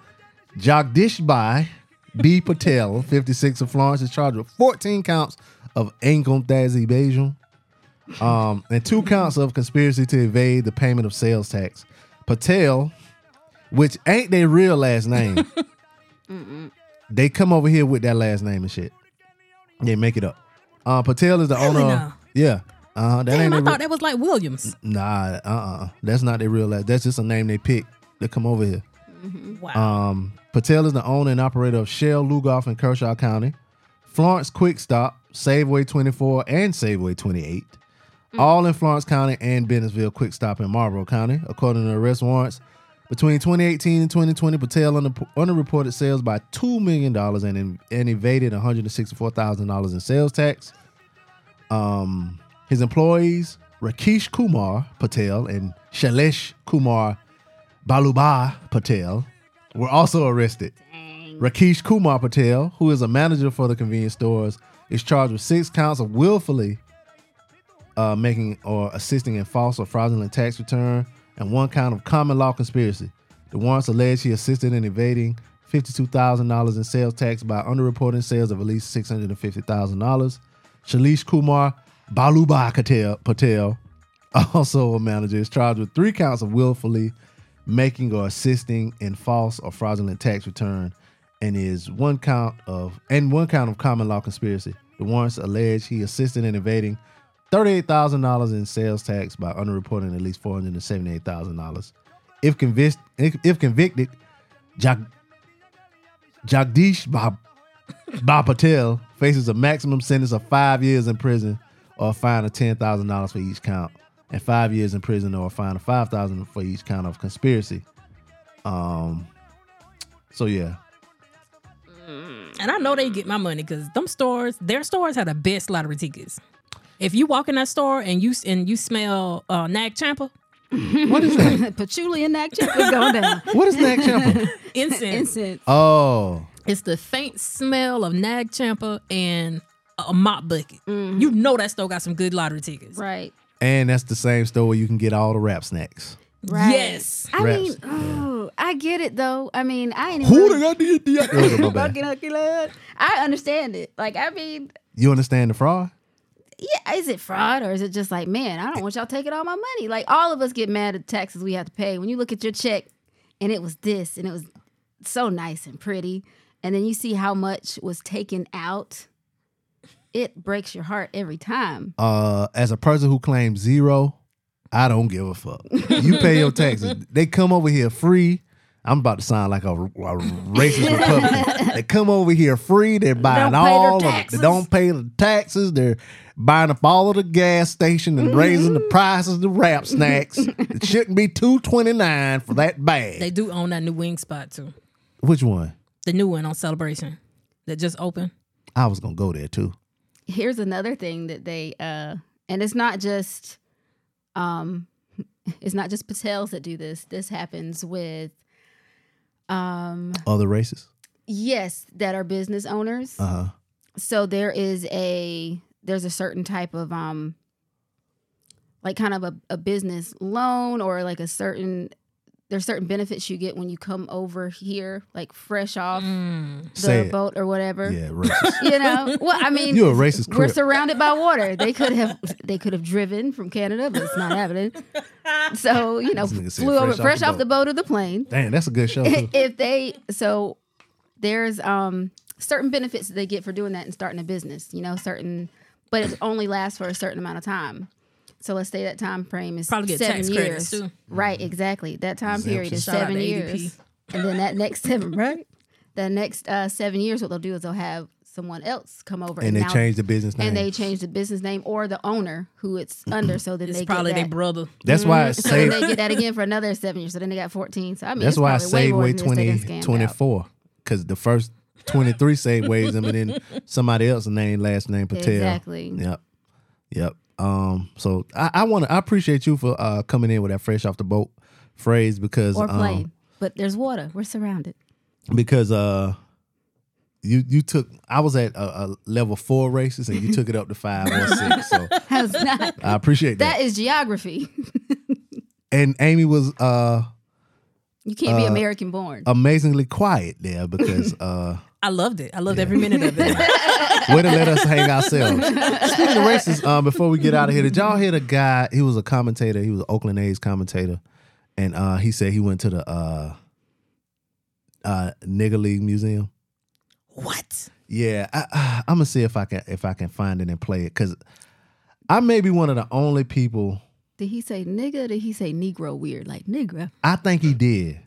Jagdishbhai B. Patel, 56 of Florence, is charged with 14 counts of income tax evasion um, and two counts of conspiracy to evade the payment of sales tax. Patel, which ain't their real last name, they come over here with that last name and shit. They make it up. Uh, Patel is the owner. now? Yeah. Uh, that Damn, ain't I their thought that was like Williams. Nah, uh, uh that's not their real last. That's just a name they pick to come over here. Wow. Um, Patel is the owner and operator of Shell Lugoff in Kershaw County, Florence Quick Stop, Safeway 24, and Safeway 28. All in Florence County and Bennettsville Quick Stop in Marlboro County. According to arrest warrants, between 2018 and 2020, Patel under, underreported sales by $2 million and, and evaded $164,000 in sales tax. Um, his employees, Rakesh Kumar Patel and Shailesh Kumar Baluba Patel, were also arrested. Rakesh Kumar Patel, who is a manager for the convenience stores, is charged with six counts of willfully uh, making or assisting in false or fraudulent tax return and one count of common law conspiracy. The warrants allege he assisted in evading $52,000 in sales tax by underreporting sales of at least $650,000. Shailesh Kumar Baluba Patel, Patel also a manager, is charged with three counts of willfully making or assisting in false or fraudulent tax return, and is one count of and one count of common law conspiracy. The warrants allege he assisted in evading thirty-eight thousand dollars in sales tax by underreporting at least four hundred and seventy-eight thousand dollars. If convinced, if, if convicted, Jag, Jagdish Bob Patel faces a maximum sentence of five years in prison or a fine of ten thousand dollars for each count, and five years in prison or a fine of five thousand for each count of conspiracy. Um. So yeah, And I know they get my money because them stores, their stores have the best lottery tickets. If you walk in that store and you and you smell uh, Nag Champa, what is that? Patchouli and Nag Champa going down. what is Nag Champa? incense, Incense. Oh, it's the faint smell of Nag Champa and a mop bucket. Mm-hmm. You know that store got some good lottery tickets. Right. and that's the same store where you can get all the rap snacks. Right. Yes. I Raps. mean, oh, I get it though. I mean, I ain't Who even. the got the the- my bad. Fucking Uncle Lud. I understand it. Like, I mean, You understand the fraud? Yeah, is it fraud or is it just like, man, I don't want y'all taking all my money? Like, all of us get mad at the taxes we have to pay. When you look at your check and it was this and it was so nice and pretty, and then you see how much was taken out, it breaks your heart every time. uh, as a person who claims zero, I don't give a fuck. You pay your taxes. They come over here free. I'm about to sound like a, a racist Republican. They come over here free. They're buying Don't pay their all of. They don't pay the taxes. They're buying up all of the gas station and raising the prices of the rap snacks. it shouldn't be two twenty nine for that bag. They do own that new wing spot too. Which one? The new one on Celebration that just opened. I was gonna go there too. here's another thing that they uh and it's not just um it's not just patels that do this this happens with um Other races. yes that are business owners Uh huh. so there is a there's a certain type of um like kind of a, a business loan or like a certain there's certain benefits you get when you come over here like fresh off the Say it. boat or whatever. Yeah, racist. you know? Well i mean You a racist we're crip. surrounded by water. They could have they could have driven from canada but it's not happening. So you know This nigga flew over fresh off fresh the off the boat. or the plane. Damn, that's a good show if they so there's um certain benefits that they get for doing that and starting a business you know certain but it only lasts for a certain amount of time. So let's say that time frame is Probably get seven tax years. credits, too. right exactly. That time period is Shout seven years. And then that next seven right? The next uh, seven years what they'll do is they'll have someone else come over And they now- change the business name. and they change the business name or the owner who it's under so then It's they probably get their brother. That's why it's so they get that again for another seven years. So then they got 14 so i mean That's why I probably way more Safeway than this they done 20, 24. Because the first 23 Safeways them and then somebody else name, last name Patel. Exactly. Yep. Yep. Um, so I, I wanna I appreciate you for uh coming in with that fresh off the boat phrase because or plane. um but there's water. We're surrounded. because uh you you took I was at a, a level four races and you took it up to five or six. So that? I appreciate that. that is geography. and Amy was uh You can't be American born. amazingly quiet there because uh I loved it. I loved every minute of it. way to let us hang ourselves. Speaking of races, um, before we get out of here, did y'all hear the guy? He was a commentator. He was an Oakland A's commentator, and uh, he said he went to the uh, uh, Nigger League Museum. what? Yeah, I, I'm gonna see if I can if I can find it and play it because I may be one of the only people. Did he say nigga? Did he say Negro weird? Like nigga. I think he did.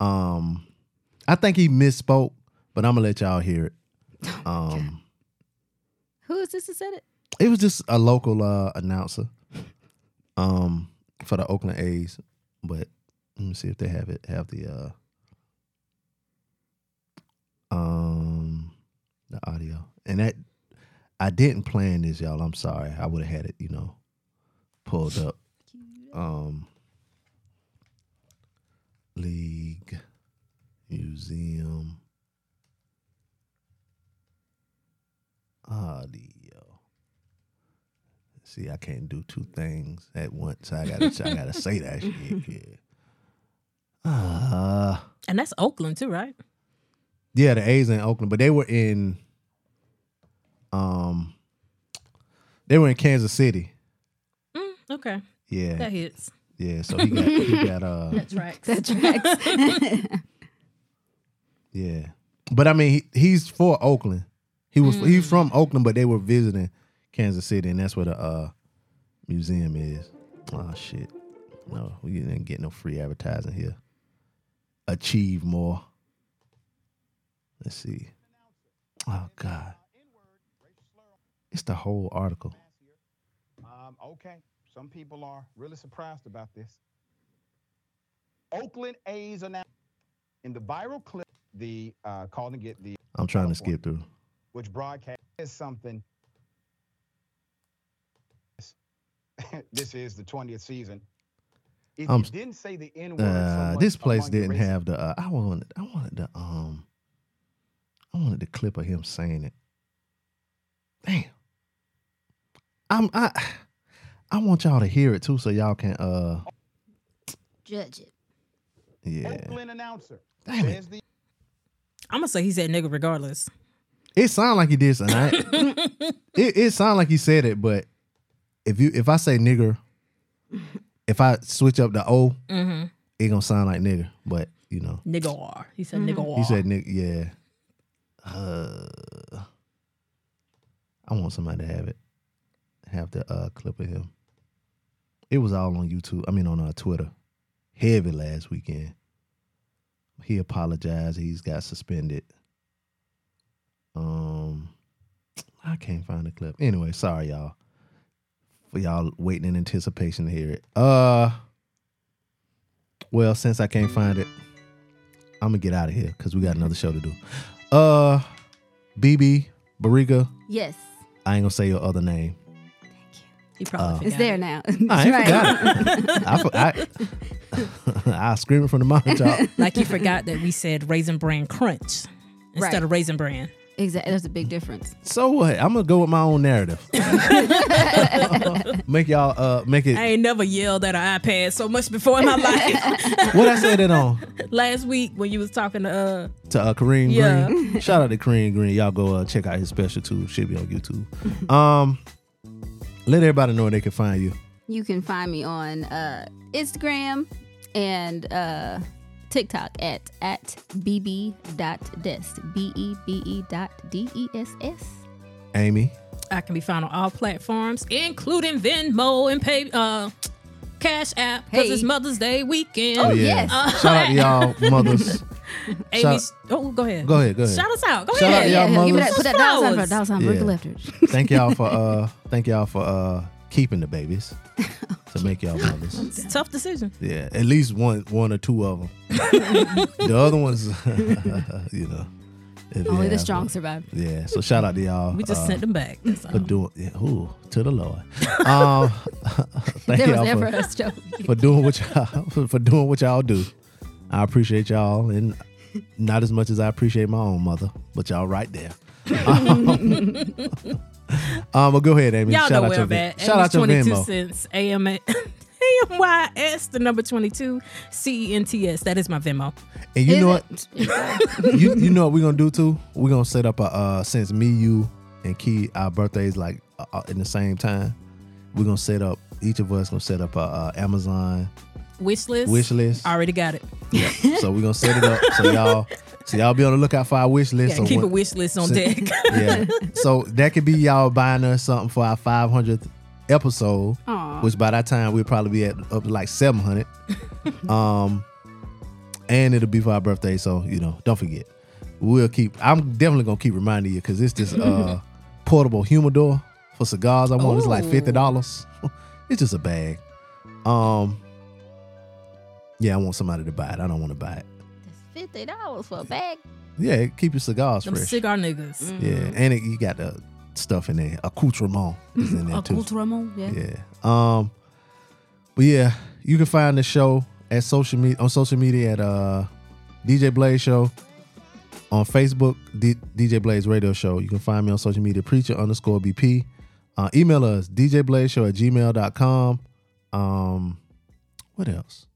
Um, I think he misspoke, but I'm gonna let y'all hear it. Um. Who is this that said it? It was just a local uh, announcer um, for the Oakland A's. But let me see if they have it. Have the uh, um the audio and that I didn't plan this, y'all. I'm sorry. I would have had it, you know, pulled up. Um, league museum audio. See, I can't do two things at once. I gotta, I gotta say that shit. Yeah. Uh, And that's Oakland too, right? yeah, the A's in Oakland, but they were in, um, they were in Kansas City. Okay, Yeah, that hits. yeah. So he got he got uh That tracks. That tracks. yeah. But I mean, he, he's for Oakland. He was he's from Oakland, but they were visiting Kansas City, and that's where the uh museum is. Oh shit! No, we didn't get no free advertising here. Achieve more. Let's see. Oh God, it's the whole article. Um, okay, some people are really surprised about this. Oakland A's announced in the viral clip, the uh, call to get the I'm trying to skip through. which broadcast is something. this is the 20th season. If Um, you didn't say the N word, Uh, this place didn't have the. Uh, I wanted. I wanted the. Um. I wanted the clip of him saying it. Damn. I'm. I. I want y'all to hear it too, so y'all can. Uh. Judge it. Yeah. Oakland announcer. Damn it. the I'm gonna say he said nigga regardless. It sounded like he did something. I- it it sounded like he said it, but if you if I say nigger, if I switch up the O, Mm-hmm. it gonna sound like nigger. But you know, Nigga R. He said nigga R. he said nigga. Yeah. Uh, I want somebody to have it. Have the uh, clip of him. It was all on YouTube. I mean, on uh, Twitter. Heavy last weekend. He apologized. He's got suspended. Um, I can't find the clip. Anyway, sorry y'all for y'all waiting in anticipation to hear it. Uh, well, since I can't find it, I'm gonna get out of here because we got another show to do. Uh, Bebe Barika. Yes. I ain't gonna say your other name. He probably Uh, forgot. It's there now. I ain't Right. forgot it. I, for- I, I scream it from the mountaintop. Like you forgot that we said raisin bran crunch instead Right. of raisin bran. Exactly. There's a big difference. So what? I'm gonna go with my own narrative. make y'all uh make it. I ain't never yelled at an iPad so much before in my life. What I said it on Last week when you was talking to uh to uh, Kareem Yeah. Green. Shout out to Kareem Green. Y'all go uh, check out his special too. Should be on YouTube. Um, let everybody know where they can find you. You can find me on uh, Instagram and uh, TikTok at at bebe.dess. B E B E dot D E S S. Amy. I can be found on all platforms, including Venmo and Pay uh Cash App because Hey. it's Mother's Day weekend. Oh, yes. Shout out to y'all mothers. Amy's. Oh, go ahead. Go ahead, go ahead. Shout us out. Go Shout ahead. to y'all Give me that, put that dollar sign for Flowers. dollar sign for Yeah. Ricky Thank y'all for uh thank y'all for uh keeping the babies to make y'all mothers. It's a tough decision. Yeah, at least one one or two of them. the other ones, you know. if Only the strong but- survive. Yeah, so shout out to y'all. We just uh, sent them back. That's all. for doing yeah, ooh, to the Lord. Um, thank There y'all never for, a joke. for doing what y'all for, for doing what y'all do. I appreciate y'all, and not as much as I appreciate my own mother, but y'all right there. Um, but go ahead, Amy. Y'all shout know out where your I'm Ven- at. shout out your 22 Venmo. cents. AMA. AMYS, the number 22, CENTS. That is my Venmo. And you Is know what? you you know what we're gonna do too? We're gonna set up a uh since me, you, and Key, our birthdays like uh, uh, in the same time. We're gonna set up each of us gonna set up a uh, Amazon Wish list. wish list. Already got it. Yeah. so we're gonna set it up so y'all so y'all be on the lookout for our wish list. Yeah, So keep a wish list on so- deck. yeah. So that could be y'all buying us something for our 500th episode, Aw. which by that time we'll probably be at up to like 700. um, and it'll be for our birthday. So you know, don't forget. We'll keep. I'm definitely gonna keep reminding you because it's this uh portable humidor for cigars. I want. It's like fifty dollars. it's just a bag. Um. Yeah, I want somebody to buy it. I don't want to buy it. Fifty dollars for a bag. Yeah, keep your cigars Them fresh. cigar niggas. Yeah, and it, you got the stuff in there. Accoutrement is in there too. Accoutrement, yeah. Yeah. Um. But yeah, you can find the show at social media on social media at uh DJ Blaze Show on Facebook, D- DJ Blaze Radio Show. You can find me on social media, preacher underscore BP. Uh, email us, djblazeshow at gmail.com. Um, what else?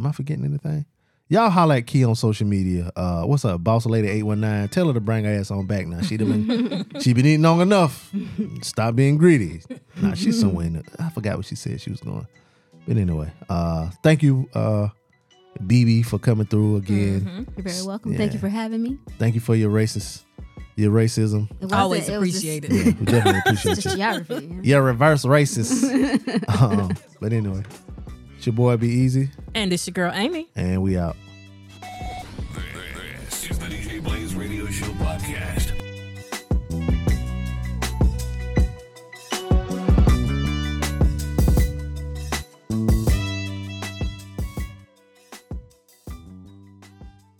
Am I forgetting anything? Y'all holla at Key on social media. Uh, what's up, Boss Lady eight one nine? Tell her to bring her ass on back now. She done been she been eating long enough. Stop being greedy. Nah, she's somewhere in the, I forgot what she said she was going. But anyway, uh, thank you, uh, Bebe, for coming through again. You're very welcome. Thank you for having me. Thank you for your racist, your racism. It wasn't- Always it was just- appreciate it. Yeah, we definitely appreciate Just you. geography. Yeah, reverse racist. um, but anyway, it's your boy B-Eazy, And it's your girl Amy. and we out.